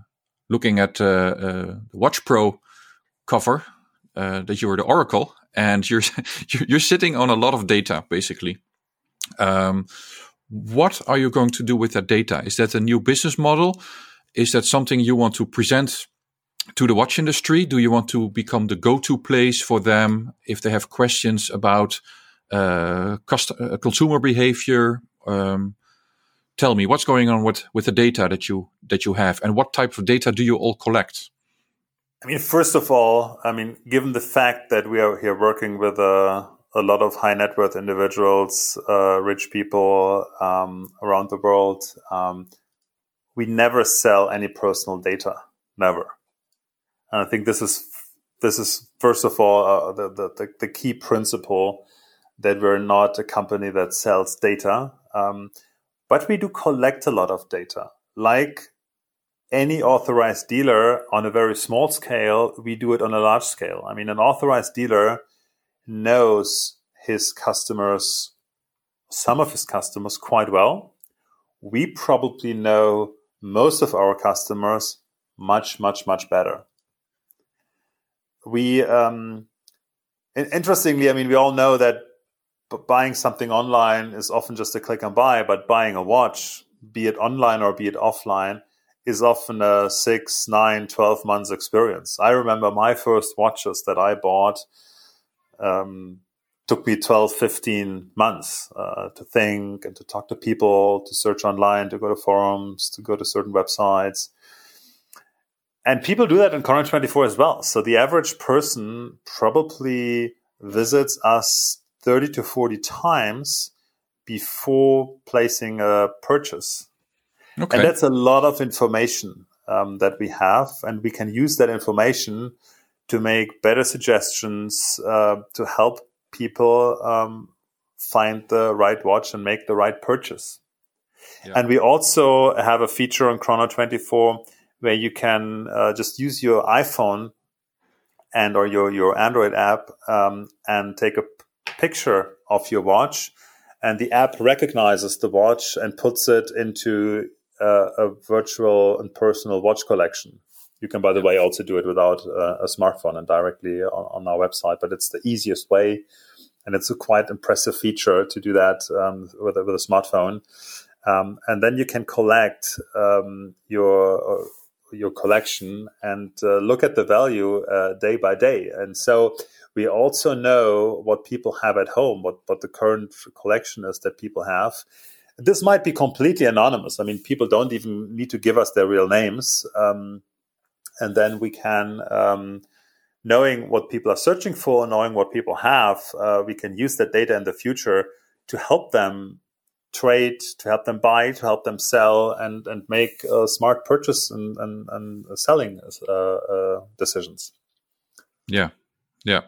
Speaker 2: looking at uh, the Watch Pro cover, that you are the Oracle, and you're you're sitting on a lot of data, basically. Um, what are you going to do with that data? Is that a new business model? Is that something you want to present to the watch industry? Do you want to become the go-to place for them if they have questions about uh, cost, uh, consumer behavior? Um, tell me what's going on with with the data that you that you have, and what type of data do you all collect?
Speaker 1: I mean, first of all, I mean, given the fact that we are here working with a a lot of high net worth individuals, uh, rich people um, around the world. Um, we never sell any personal data, never. And I think this is this is first of all uh, the, the, the key principle that we're not a company that sells data, um, but we do collect a lot of data. Like any authorized dealer on a very small scale, we do it on a large scale. I mean, an authorized dealer knows his customers, some of his customers quite well. We probably know most of our customers much, much, much better. We, um, interestingly, I mean, we all know that buying something online is often just a click and buy, but buying a watch, be it online or be it offline, is often a six, nine, 12 months experience. I remember my first watches that I bought um, took me 12, 15 months uh, to think and to talk to people, to search online, to go to forums, to go to certain websites. And people do that in Chrono 24 as well. So the average person probably visits us 30 to 40 times before placing a purchase. Okay. And that's a lot of information um, that we have, and we can use that information to make better suggestions uh, to help people um, find the right watch and make the right purchase. Yeah. And we also have a feature on Chrono 24 where you can uh, just use your iPhone and or your, your Android app um, and take a picture of your watch. And the app recognizes the watch and puts it into uh, a virtual and personal watch collection. You can, by the way, also do it without uh, a smartphone and directly on, on, our website, but it's the easiest way. and it's a quite impressive feature to do that um, with, a, with a smartphone. Um, and then you can collect um, your uh, your collection and uh, look at the value uh, day by day. And so we also know what people have at home, what what the current collection is that people have. This might be completely anonymous. I mean, people don't even need to give us their real names, um, and then we can um, knowing what people are searching for, knowing what people have, uh, we can use that data in the future to help them trade, to help them buy, to help them sell, and and make uh, smart purchase and and, and selling uh, uh decisions.
Speaker 2: Yeah, yeah.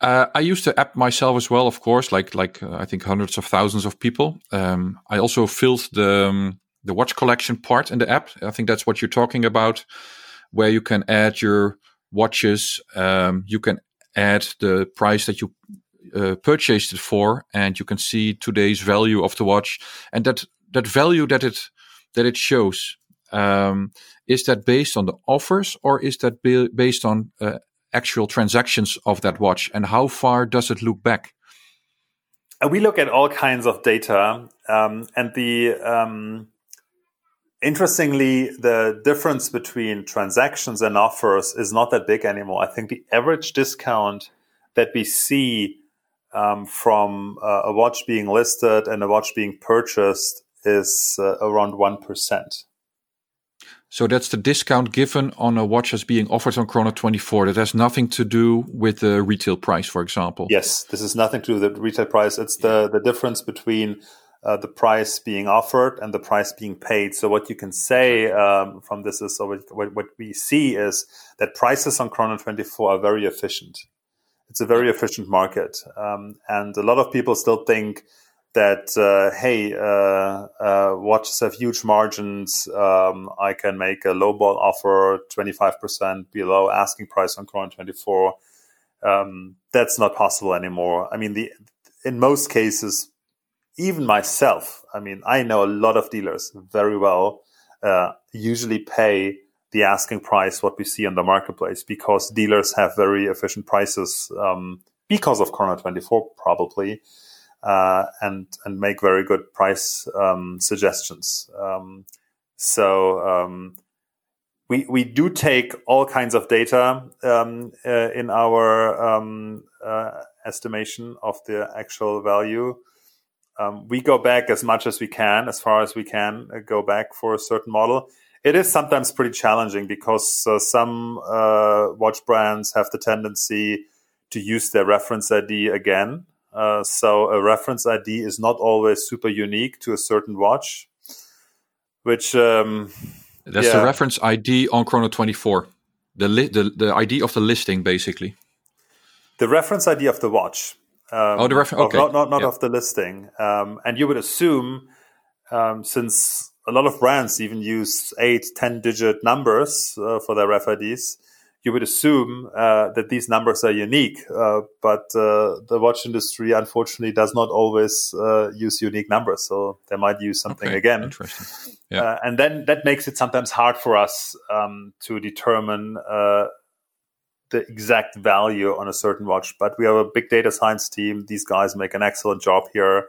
Speaker 2: Uh, I use the app myself as well, of course. Like like uh, I think hundreds of thousands of people. Um, I also filled the um, the watch collection part in the app. I think that's what you're talking about, where you can add your watches, um, you can add the price that you uh, purchased it for, and you can see today's value of the watch, and that that value that it that it shows um, is that based on the offers or is that based on uh, actual transactions of that watch, and how far does it look back?
Speaker 1: Uh, we look at all kinds of data, um, and the um, Interestingly, the difference between transactions and offers is not that big anymore. I think the average discount that we see um, from uh, a watch being listed and a watch being purchased is uh, around 1%.
Speaker 2: So that's the discount given on a watch as being offered on Chrono 24. That has nothing to do with the retail price, for example.
Speaker 1: Yes, this is nothing to do with the retail price. It's the, the difference between uh, the price being offered and the price being paid. So what you can say um, from this is, so what, what, we see is that prices on Chrono 24 are very efficient. It's a very efficient market. Um, and a lot of people still think that, uh, hey, uh, uh watches have huge margins. Um, I can make a lowball offer 25% below asking price on Chrono 24. Um, that's not possible anymore. I mean, the, in most cases, even myself, I mean, I know a lot of dealers very well, uh, usually pay the asking price what we see on the marketplace because dealers have very efficient prices um, because of Chrono 24 probably, uh, and and make very good price um, suggestions. Um, so um, we we do take all kinds of data um, uh, in our um, uh, estimation of the actual value um, we go back as much as we can, as far as we can uh, go back for a certain model. It is sometimes pretty challenging because uh, some uh, watch brands have the tendency to use their reference ID again. Uh, so a reference ID is not always super unique to a certain watch, which um,
Speaker 2: that's yeah. the reference ID on Chrono 24, the, li- the the ID of the listing, basically.
Speaker 1: The reference ID of the watch.
Speaker 2: Um, oh, the reference. Okay.
Speaker 1: Not not, not yeah. of the listing. Um, and you would assume, um, since a lot of brands even use eight, 10 digit numbers uh, for their RFIDs, you would assume uh, that these numbers are unique. Uh, but uh, the watch industry, unfortunately, does not always uh, use unique numbers. So they might use something
Speaker 2: okay.
Speaker 1: again.
Speaker 2: Interesting. Yeah. Uh,
Speaker 1: and then that makes it sometimes hard for us um, to determine the exact value on a certain watch. But we have a big data science team. These guys make an excellent job here,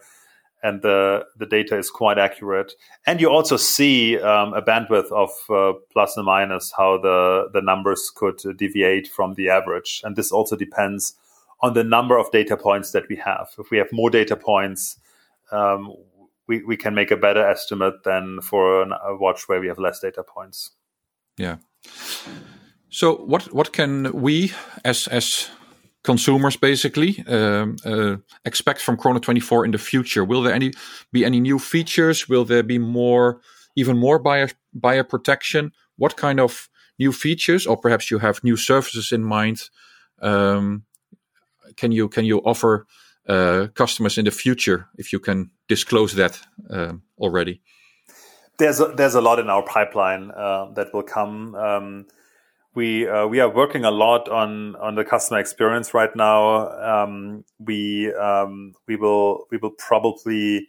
Speaker 1: and the the data is quite accurate. And you also see um, a bandwidth of uh, plus and minus how the the numbers could deviate from the average. And this also depends on the number of data points that we have. If we have more data points. Um, we, we can make a better estimate than for a watch where we have less data points.
Speaker 2: Yeah. So what what can we as as consumers basically um, uh, expect from Chrono 24 in the future? Will there any be any new features? Will there be more even more buyer buyer protection? What kind of new features, or perhaps you have new services in mind? Um, can you can you offer uh, customers in the future if you can disclose that uh, already?
Speaker 1: There's a, there's a lot in our pipeline uh, that will come. Um, we uh, we are working a lot on on the customer experience right now. Um, we um, we will we will probably.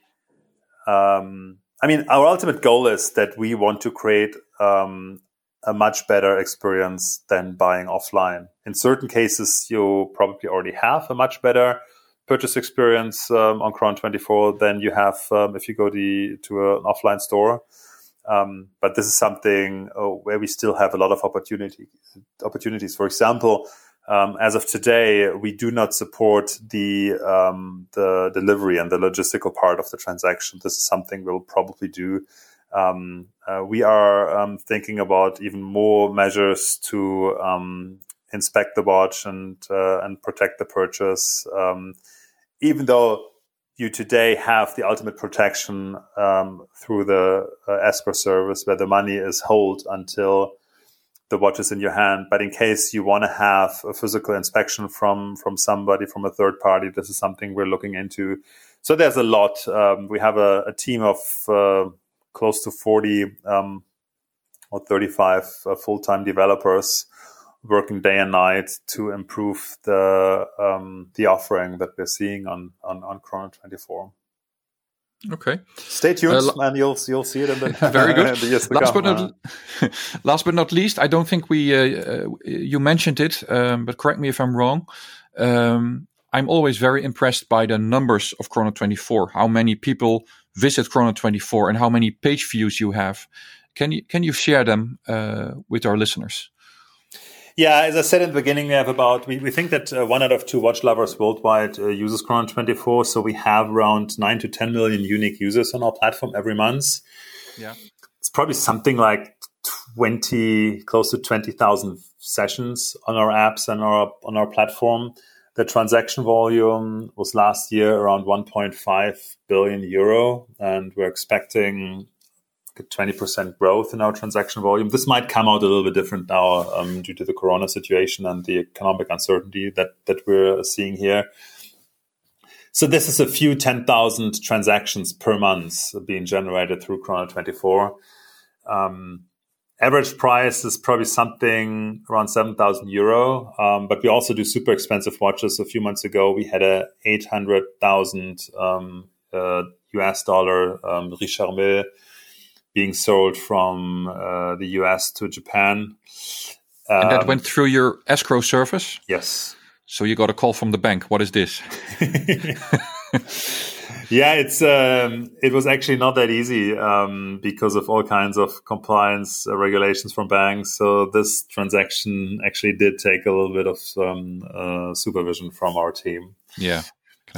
Speaker 1: Um, I mean, our ultimate goal is that we want to create um, a much better experience than buying offline. In certain cases, you probably already have a much better purchase experience um, on Chrono 24 than you have um, if you go the, to an offline store. Um, but this is something uh, where we still have a lot of opportunity opportunities. For example, um, as of today, we do not support the um, the delivery and the logistical part of the transaction. This is something we'll probably do. Um, uh, we are um, thinking about even more measures to um, inspect the watch and uh, and protect the purchase. even though you today have the ultimate protection um, through the uh, escrow service where the money is held until the watch is in your hand. But in case you want to have a physical inspection from from somebody from a third party, this is something we're looking into. So there's a lot. Um, we have a, a team of uh, close to 40 um, or 35 uh, full time developers working day and night to improve the um, the offering that we're seeing on on, on Chrono 24.
Speaker 2: Okay.
Speaker 1: Stay tuned, uh, and you'll you'll see it in the
Speaker 2: very good. the last come, but not uh, last but not least, I don't think we uh, uh, you mentioned it, um, but correct me if I'm wrong. Um, I'm always very impressed by the numbers of Chrono 24. How many people visit Chrono 24 and how many page views you have. Can you can you share them uh, with our listeners?
Speaker 1: Yeah, as I said in the beginning, we have about, we, we think that uh, one out of two watch lovers worldwide uh, uses Chrono 24. So we have around nine to 10 million unique users on our platform every month.
Speaker 2: Yeah.
Speaker 1: It's probably something like 20, close to 20,000 sessions on our apps and our, on our platform. The transaction volume was last year around 1.5 billion euro, and we're expecting 20% growth in our transaction volume. This might come out a little bit different now um, due to the corona situation and the economic uncertainty that, that we're seeing here. So this is a few 10,000 transactions per month being generated through Chrono 24. Um, average price is probably something around 7,000 euro. Um, but we also do super expensive watches. A few months ago, we had a 800,000 um, uh, US dollar um, Richard Mille being sold from uh, the US to Japan.
Speaker 2: Um, and that um, went through your escrow service?
Speaker 1: Yes.
Speaker 2: So you got a call from the bank. What is this?
Speaker 1: yeah, it's um, it was actually not that easy um, because of all kinds of compliance uh, regulations from banks. So this transaction actually did take a little bit of um, uh, supervision from our team.
Speaker 2: Yeah.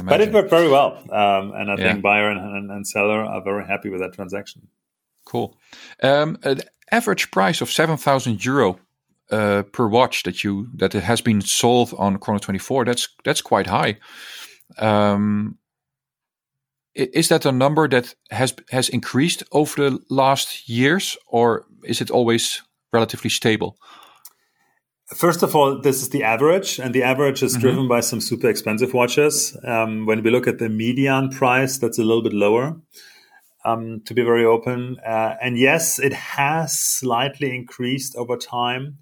Speaker 1: But it worked very well, um, and I yeah. think buyer and, and, and seller are very happy with that transaction.
Speaker 2: Cool. Um, an average price of seven thousand euro uh, per watch that you that it has been sold on Chrono Twenty Four. That's that's quite high. Um, is that a number that has has increased over the last years, or is it always relatively stable?
Speaker 1: First of all, this is the average, and the average is mm -hmm. driven by some super expensive watches. Um, when we look at the median price, that's a little bit lower um, to be very open. Uh, and yes, it has slightly increased over time,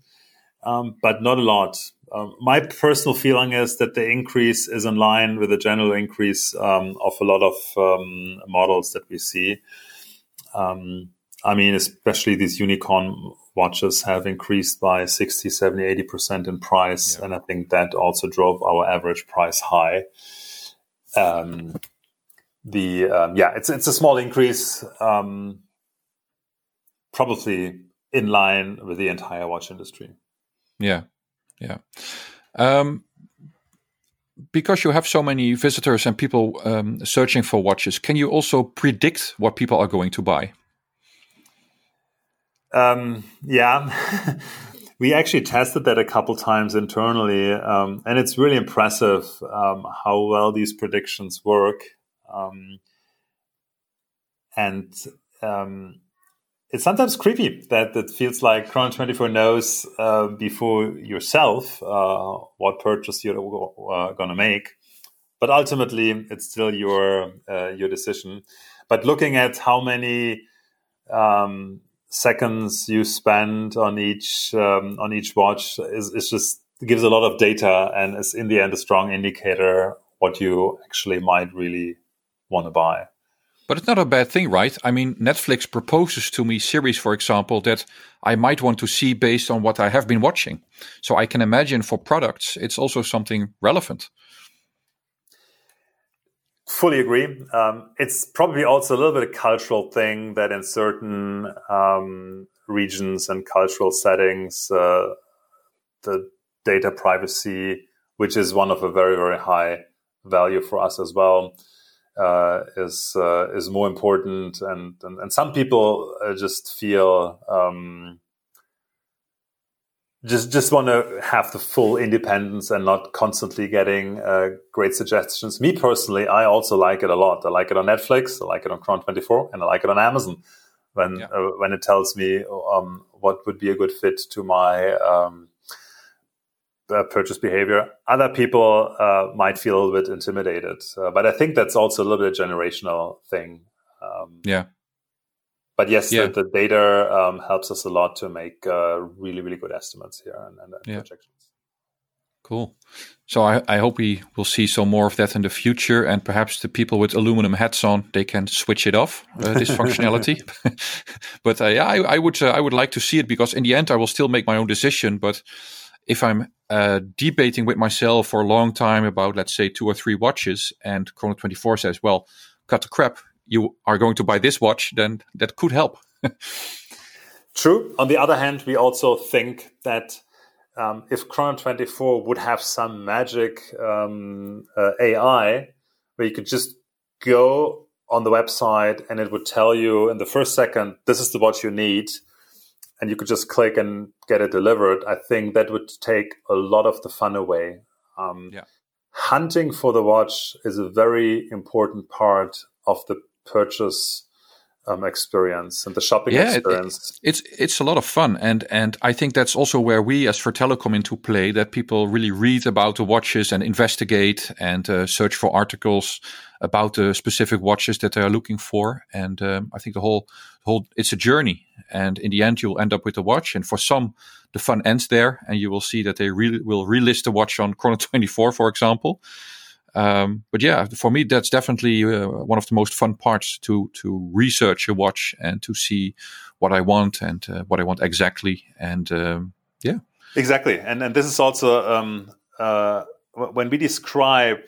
Speaker 1: um, but not a lot. Um, my personal feeling is that the increase is in line with the general increase um, of a lot of um, models that we see. Um, I mean, especially these unicorn watches have increased by 60, 70, 80% in price. Yeah. And I think that also drove our average price high. Um, the um, yeah, it's it's a small increase, um, probably in line with the entire watch industry.
Speaker 2: Yeah, yeah. Um, because you have so many visitors and people um, searching for watches, can you also predict what people are going to buy?
Speaker 1: Um, yeah. we actually tested that a couple times internally, um, and it's really impressive um, how well these predictions work. Um, and um, it's sometimes creepy that it feels like Chrono 24 knows uh, before yourself uh, what purchase you're uh, going to make. But ultimately, it's still your uh, your decision. But looking at how many um, seconds you spend on each um, on each watch is, is just gives a lot of data and is in the end a strong indicator what you actually might really want to buy.
Speaker 2: But it's not a bad thing, right? I mean, Netflix proposes to me series, for example, that I might want to see based on what I have been watching. So I can imagine for products, it's also something relevant.
Speaker 1: fully agree. Um, it's probably also a little bit a cultural thing that in certain um, regions and cultural settings, uh, the data privacy, which is one of a very very high value for us as well, uh, is uh, is more important. And and, and some people uh, just feel. Um, just just want to have the full independence and not constantly getting uh, great suggestions. Me personally, I also like it a lot. I like it on Netflix, I like it on Chrono Twenty Four, and I like it on Amazon when yeah. uh, when it tells me um, what would be a good fit to my um, uh, purchase behavior. Other people uh, might feel a little bit intimidated, uh, but I think that's also a little bit a generational thing.
Speaker 2: Um, yeah
Speaker 1: but yes, yeah. the, the, data um, helps us a lot to make uh, really, really good estimates here and, and, and yeah. projections.
Speaker 2: Cool. So I, I, hope we will see some more of that in the future, and perhaps the people with aluminum hats on they can switch it off uh, this functionality. but uh, yeah, I, I would uh, I would like to see it because in the end I will still make my own decision. But if I'm uh, debating with myself for a long time about let's say two or three watches, and Chrono Twenty Four says, "Well, cut the crap, you are going to buy this watch, then that could help.
Speaker 1: True. On the other hand, we also think that um, if Chrono 24 would have some magic um, uh, AI where you could just go on the website and it would tell you in the first second, this is the watch you need, and you could just click and get it delivered, I think that would take a lot of the fun away. Um, yeah. Hunting for the watch is a very important part of the purchase um, experience and the shopping yeah, experience.
Speaker 2: It, it, it's it's a lot of fun, and and I think that's also where we as Fratello come into play. That people really read about the watches and investigate and uh, search for articles about the specific watches that they are looking for. And um, I think the whole whole it's a journey, and in the end you'll end up with a watch. And for some, the fun ends there, and you will see that they really will relist the watch on Chrono Twenty Four, for example. Um, but yeah, for me, that's definitely uh, one of the most fun parts to to research a watch and to see what I want and uh, what I want exactly. And um, yeah,
Speaker 1: exactly. And and this is also um, uh, when we describe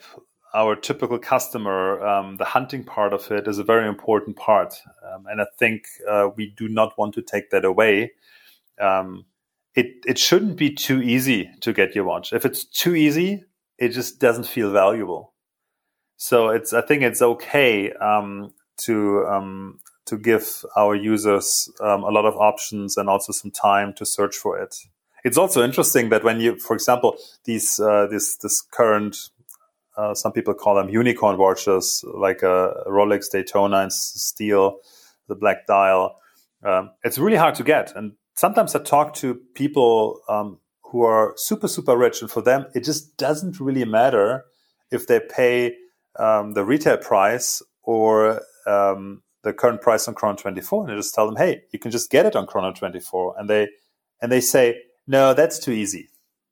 Speaker 1: our typical customer, um, the hunting part of it is a very important part, um, and I think uh, we do not want to take that away. Um, it it shouldn't be too easy to get your watch. If it's too easy, it just doesn't feel valuable. So it's I think it's okay um, to um, to give our users um, a lot of options and also some time to search for it. It's also interesting that when you, for example, these uh, this this current uh, some people call them unicorn watches like a Rolex Daytona and steel, the black dial. Um, it's really hard to get, and sometimes I talk to people um, who are super super rich, and for them it just doesn't really matter if they pay um, the retail price or um, the current price on Chrono 24, and I just tell them, hey, you can just get it on Chrono 24, and they and they say, no, that's too easy.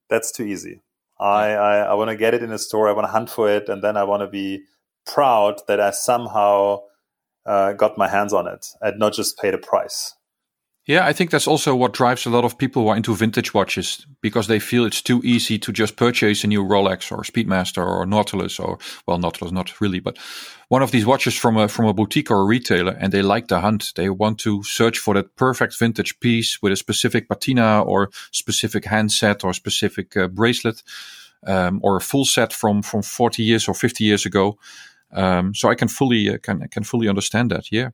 Speaker 1: That's too easy. I I, I want to get it in a store. I want to hunt for it, and then I want to be proud that I somehow uh, got my hands on it and not just paid a price.
Speaker 2: Yeah, I think that's also what drives a lot of people who are into vintage watches because they feel it's too easy to just purchase a new Rolex or Speedmaster or Nautilus or well, Nautilus not really, but one of these watches from a from a boutique or a retailer, and they like the hunt. They want to search for that perfect vintage piece with a specific patina or specific handset or specific uh, bracelet um, or a full set from from forty years or fifty years ago. Um, so I can fully uh, can can fully understand that. Yeah.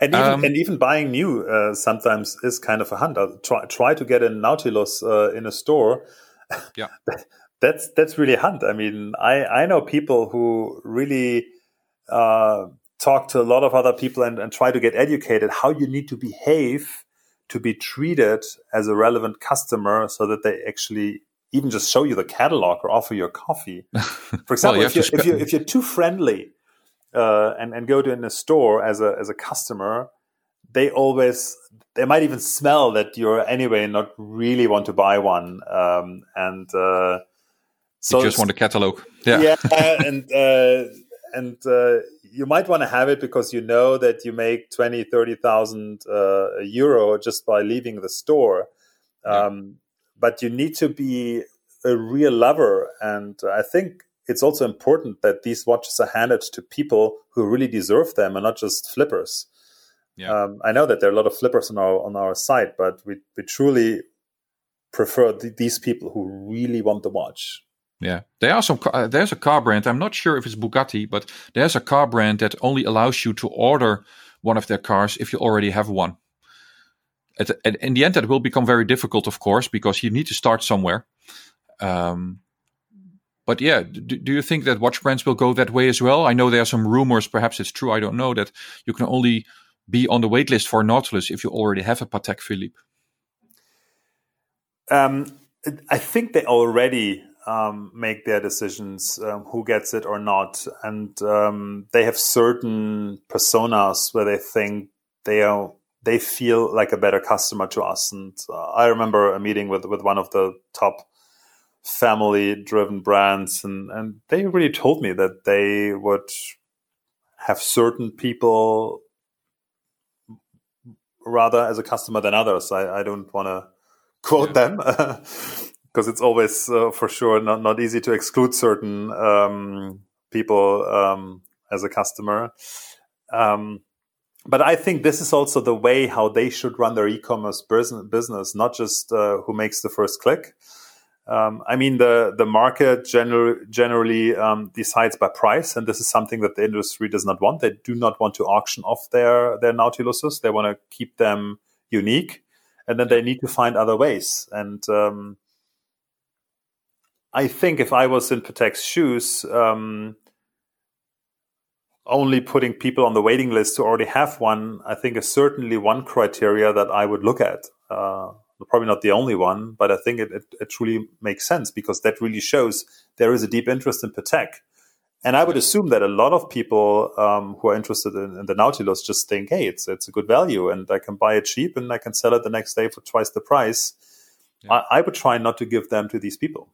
Speaker 1: And even, um, and even buying new uh, sometimes is kind of a hunt. I'll try try to get a Nautilus uh, in a store.
Speaker 2: Yeah,
Speaker 1: that's that's really a hunt. I mean, I I know people who really uh, talk to a lot of other people and, and try to get educated how you need to behave to be treated as a relevant customer, so that they actually even just show you the catalog or offer you a coffee. For example, well, you if, you're, if, you're, if you're too friendly uh, and and go to in a store as a as a customer, they always they might even smell that you're anyway not really want to buy one, um, and uh,
Speaker 2: so you just want a catalog. Yeah,
Speaker 1: yeah, and uh, and uh, you might want to have it because you know that you make 20, 30,000 uh, euro just by leaving the store. Um. But you need to be a real lover, and I think it's also important that these watches are handed to people who really deserve them and not just flippers. Yeah. Um, I know that there are a lot of flippers on our on our site, but we, we truly prefer th- these people who really want the watch.
Speaker 2: Yeah, there are some. Uh, there's a car brand. I'm not sure if it's Bugatti, but there's a car brand that only allows you to order one of their cars if you already have one. At, at, in the end, that will become very difficult, of course, because you need to start somewhere. Um, but yeah, do, do you think that watch brands will go that way as well? I know there are some rumors, perhaps it's true, I don't know, that you can only be on the waitlist for Nautilus if you already have a Patek Philippe.
Speaker 1: Um, I think they already um, make their decisions um, who gets it or not, and um, they have certain personas where they think they are they feel like a better customer to us. And uh, I remember a meeting with with one of the top family driven brands, and and they really told me that they would have certain people rather as a customer than others. I, I don't want to quote yeah. them because it's always uh, for sure not, not easy to exclude certain um, people um, as a customer. Um, but I think this is also the way how they should run their e-commerce business, not just uh, who makes the first click. Um, I mean, the the market gener- generally um, decides by price, and this is something that the industry does not want. They do not want to auction off their their Nautiluses. They want to keep them unique, and then they need to find other ways. And um, I think if I was in Patek's shoes, um, only putting people on the waiting list who already have one, I think is certainly one criteria that I would look at. Uh, probably not the only one, but I think it, it, it, truly makes sense because that really shows there is a deep interest in Patek. And I would assume that a lot of people um, who are interested in, in, the Nautilus just think, hey, it's it's a good value and I can buy it cheap and I can sell it the next day for twice the price. Yeah. I, I would try not to give them to these people.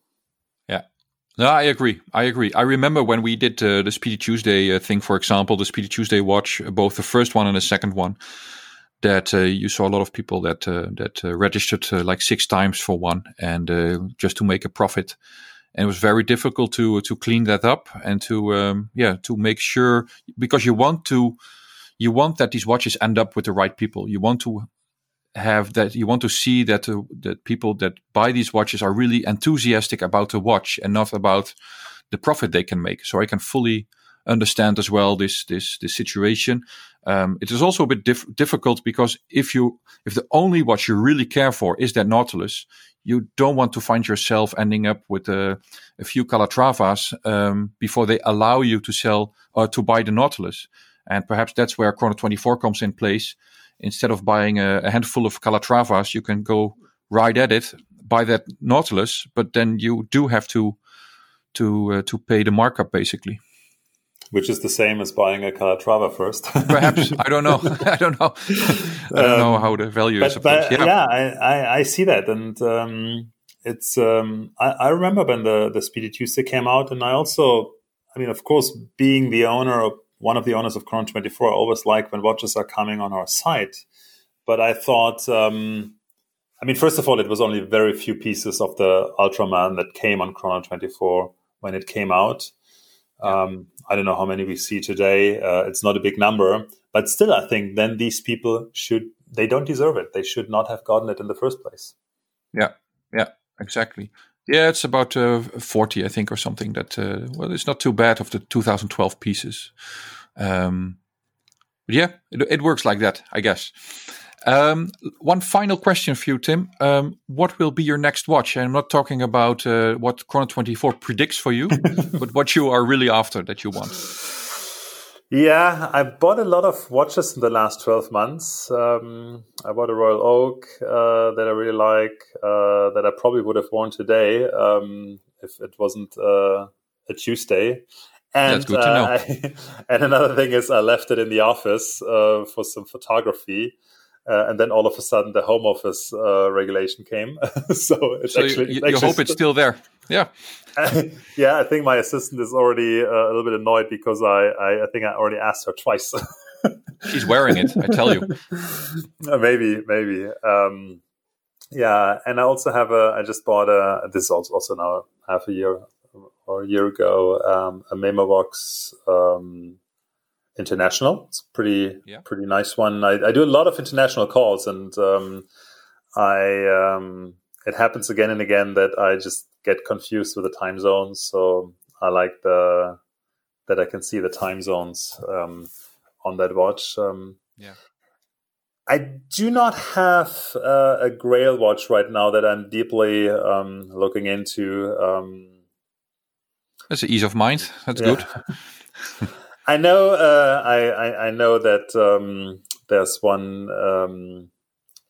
Speaker 2: No, I agree. I agree. I remember when we did uh, the Speedy Tuesday uh, thing, for example, the Speedy Tuesday watch, both the first one and the second one that uh, you saw a lot of people that uh, that uh, registered uh, like six times for one and uh, just to make a profit and it was very difficult to to clean that up and to um, yeah to make sure because you want to you want that these watches end up with the right people you want to have that you want to see that uh, that people that buy these watches are really enthusiastic about the watch and not about the profit they can make so i can fully understand as well this this this situation. Um, it is also a bit dif- difficult because if you if the only watch you really care for is that Nautilus, you don't want to find yourself ending up with a, a few Calatravas um, before they allow you to sell or to buy the Nautilus. And perhaps that's where Chrono 24 comes in place. Instead of buying a, a handful of Calatravas, you can go right at it, buy that Nautilus, but then you do have to to uh, to pay the markup basically
Speaker 1: which is the same as buying a Calatrava first.
Speaker 2: Perhaps I don't know. I don't know. I don't um, know how the value but, is.
Speaker 1: But, yeah, yeah I, I, I, see that, and um, it's. Um, I, I, remember when the the Speedy Tuesday came out, and I also, I mean, of course, being the owner of one of the owners of Chrono Twenty Four, I always like when watches are coming on our site. But I thought, um, I mean, first of all, it was only very few pieces of the Ultraman that came on Chrono Twenty Four when it came out. Um, I don't know how many we see today. Uh, it's not a big number, but still, I think then these people should they don't deserve it. They should not have gotten it in the first place.
Speaker 2: Yeah, yeah, exactly. Yeah, it's about uh, forty, I think, or something. That uh, well, it's not too bad of the 2012 pieces. Um, but yeah, it, it works like that, I guess. Um, one final question for you, Tim. Um, what will be your next watch? I'm not talking about uh, what Chrono 24 predicts for you, but what you are really after that you want.
Speaker 1: Yeah, I bought a lot of watches in the last 12 months. Um, I bought a Royal Oak uh, that I really like, uh, that I probably would have worn today um, if it wasn't uh, a Tuesday. And,
Speaker 2: That's good to know. Uh,
Speaker 1: I, and another thing is, I left it in the office uh, for some photography. Uh, and then all of a sudden, the home office uh, regulation came. so it's
Speaker 2: so
Speaker 1: actually,
Speaker 2: you, you hope it's still there. Yeah.
Speaker 1: yeah, I think my assistant is already uh, a little bit annoyed because I, I, I think I already asked her twice.
Speaker 2: She's wearing it, I tell you.
Speaker 1: Uh, maybe, maybe. Um, yeah, and I also have a. I just bought a. This is also, also now half a year or a year ago um, a MemoVox um, International. It's a pretty yeah. pretty nice one. I, I, do a lot of international calls, and um, I um, it happens again and again that I just get confused with the time zones. So I like the that I can see the time zones um, on that watch. Um,
Speaker 2: yeah.
Speaker 1: I do not have uh, a Grail watch right now that I'm deeply um, looking into. Um,
Speaker 2: That's ease of mind. That's yeah.
Speaker 1: good. I know. Uh, I, I, I know that um, there's one um,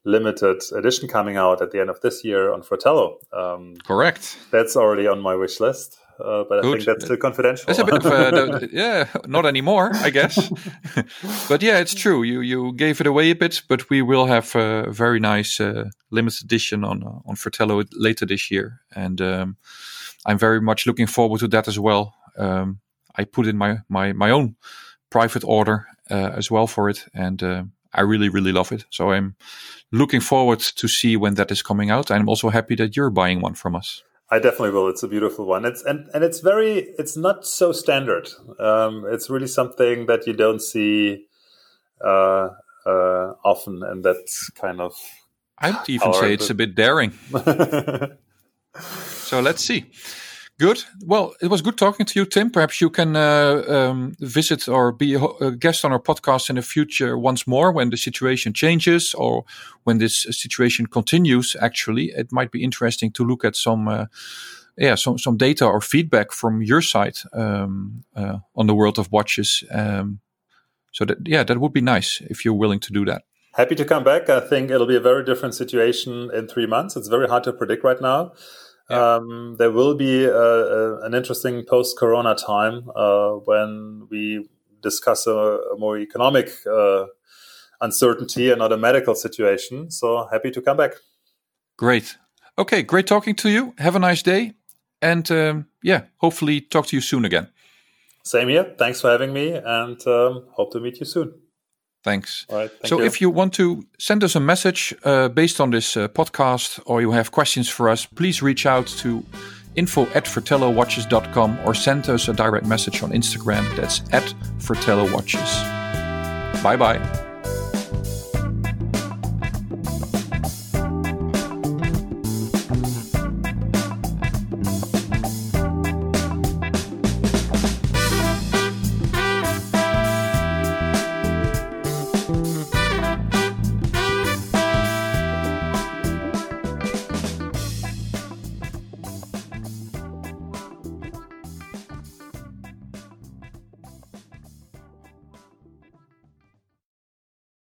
Speaker 1: limited edition coming out at the end of this year on Fratello. Um,
Speaker 2: Correct.
Speaker 1: That's already on my wish list. Uh, but Good. I think that's still confidential.
Speaker 2: That's a bit of uh, yeah, not anymore, I guess. but yeah, it's true. You you gave it away a bit, but we will have a very nice uh, limited edition on uh, on Fratello later this year, and um, I'm very much looking forward to that as well. Um, I put in my my my own private order uh, as well for it, and uh, I really really love it. So I'm looking forward to see when that is coming out. I'm also happy that you're buying one from us.
Speaker 1: I definitely will. It's a beautiful one. It's and and it's very. It's not so standard. Um, it's really something that you don't see uh, uh, often, and that's kind of.
Speaker 2: I'd even say it's a bit daring. so let's see. Good. Well, it was good talking to you, Tim. Perhaps you can uh, um, visit or be a, guest on our podcast in the future once more when the situation changes or when this situation continues. Actually, it might be interesting to look at some, uh, yeah, some some data or feedback from your side um, uh, on the world of watches. Um, so that yeah, that would be nice if you're willing to do that.
Speaker 1: Happy to come back. I think it'll be a very different situation in three months. It's very hard to predict right now. Yeah. Um, there will be a, a, an interesting post-corona time uh, when we discuss a, a more economic uh, uncertainty and not a medical situation. So happy to come back.
Speaker 2: Great. Okay, great talking to you. Have a nice day, and um, yeah, hopefully talk to you soon again.
Speaker 1: Same here. Thanks for having me, and um, hope to meet you soon.
Speaker 2: Thanks.
Speaker 1: All right.
Speaker 2: so,
Speaker 1: you.
Speaker 2: if you want to send us a message uh, based on this uh, podcast or you have questions for us, please reach out to info at fratellowatches.com or send us a direct message on Instagram. That's at frtellowatches. Bye bye.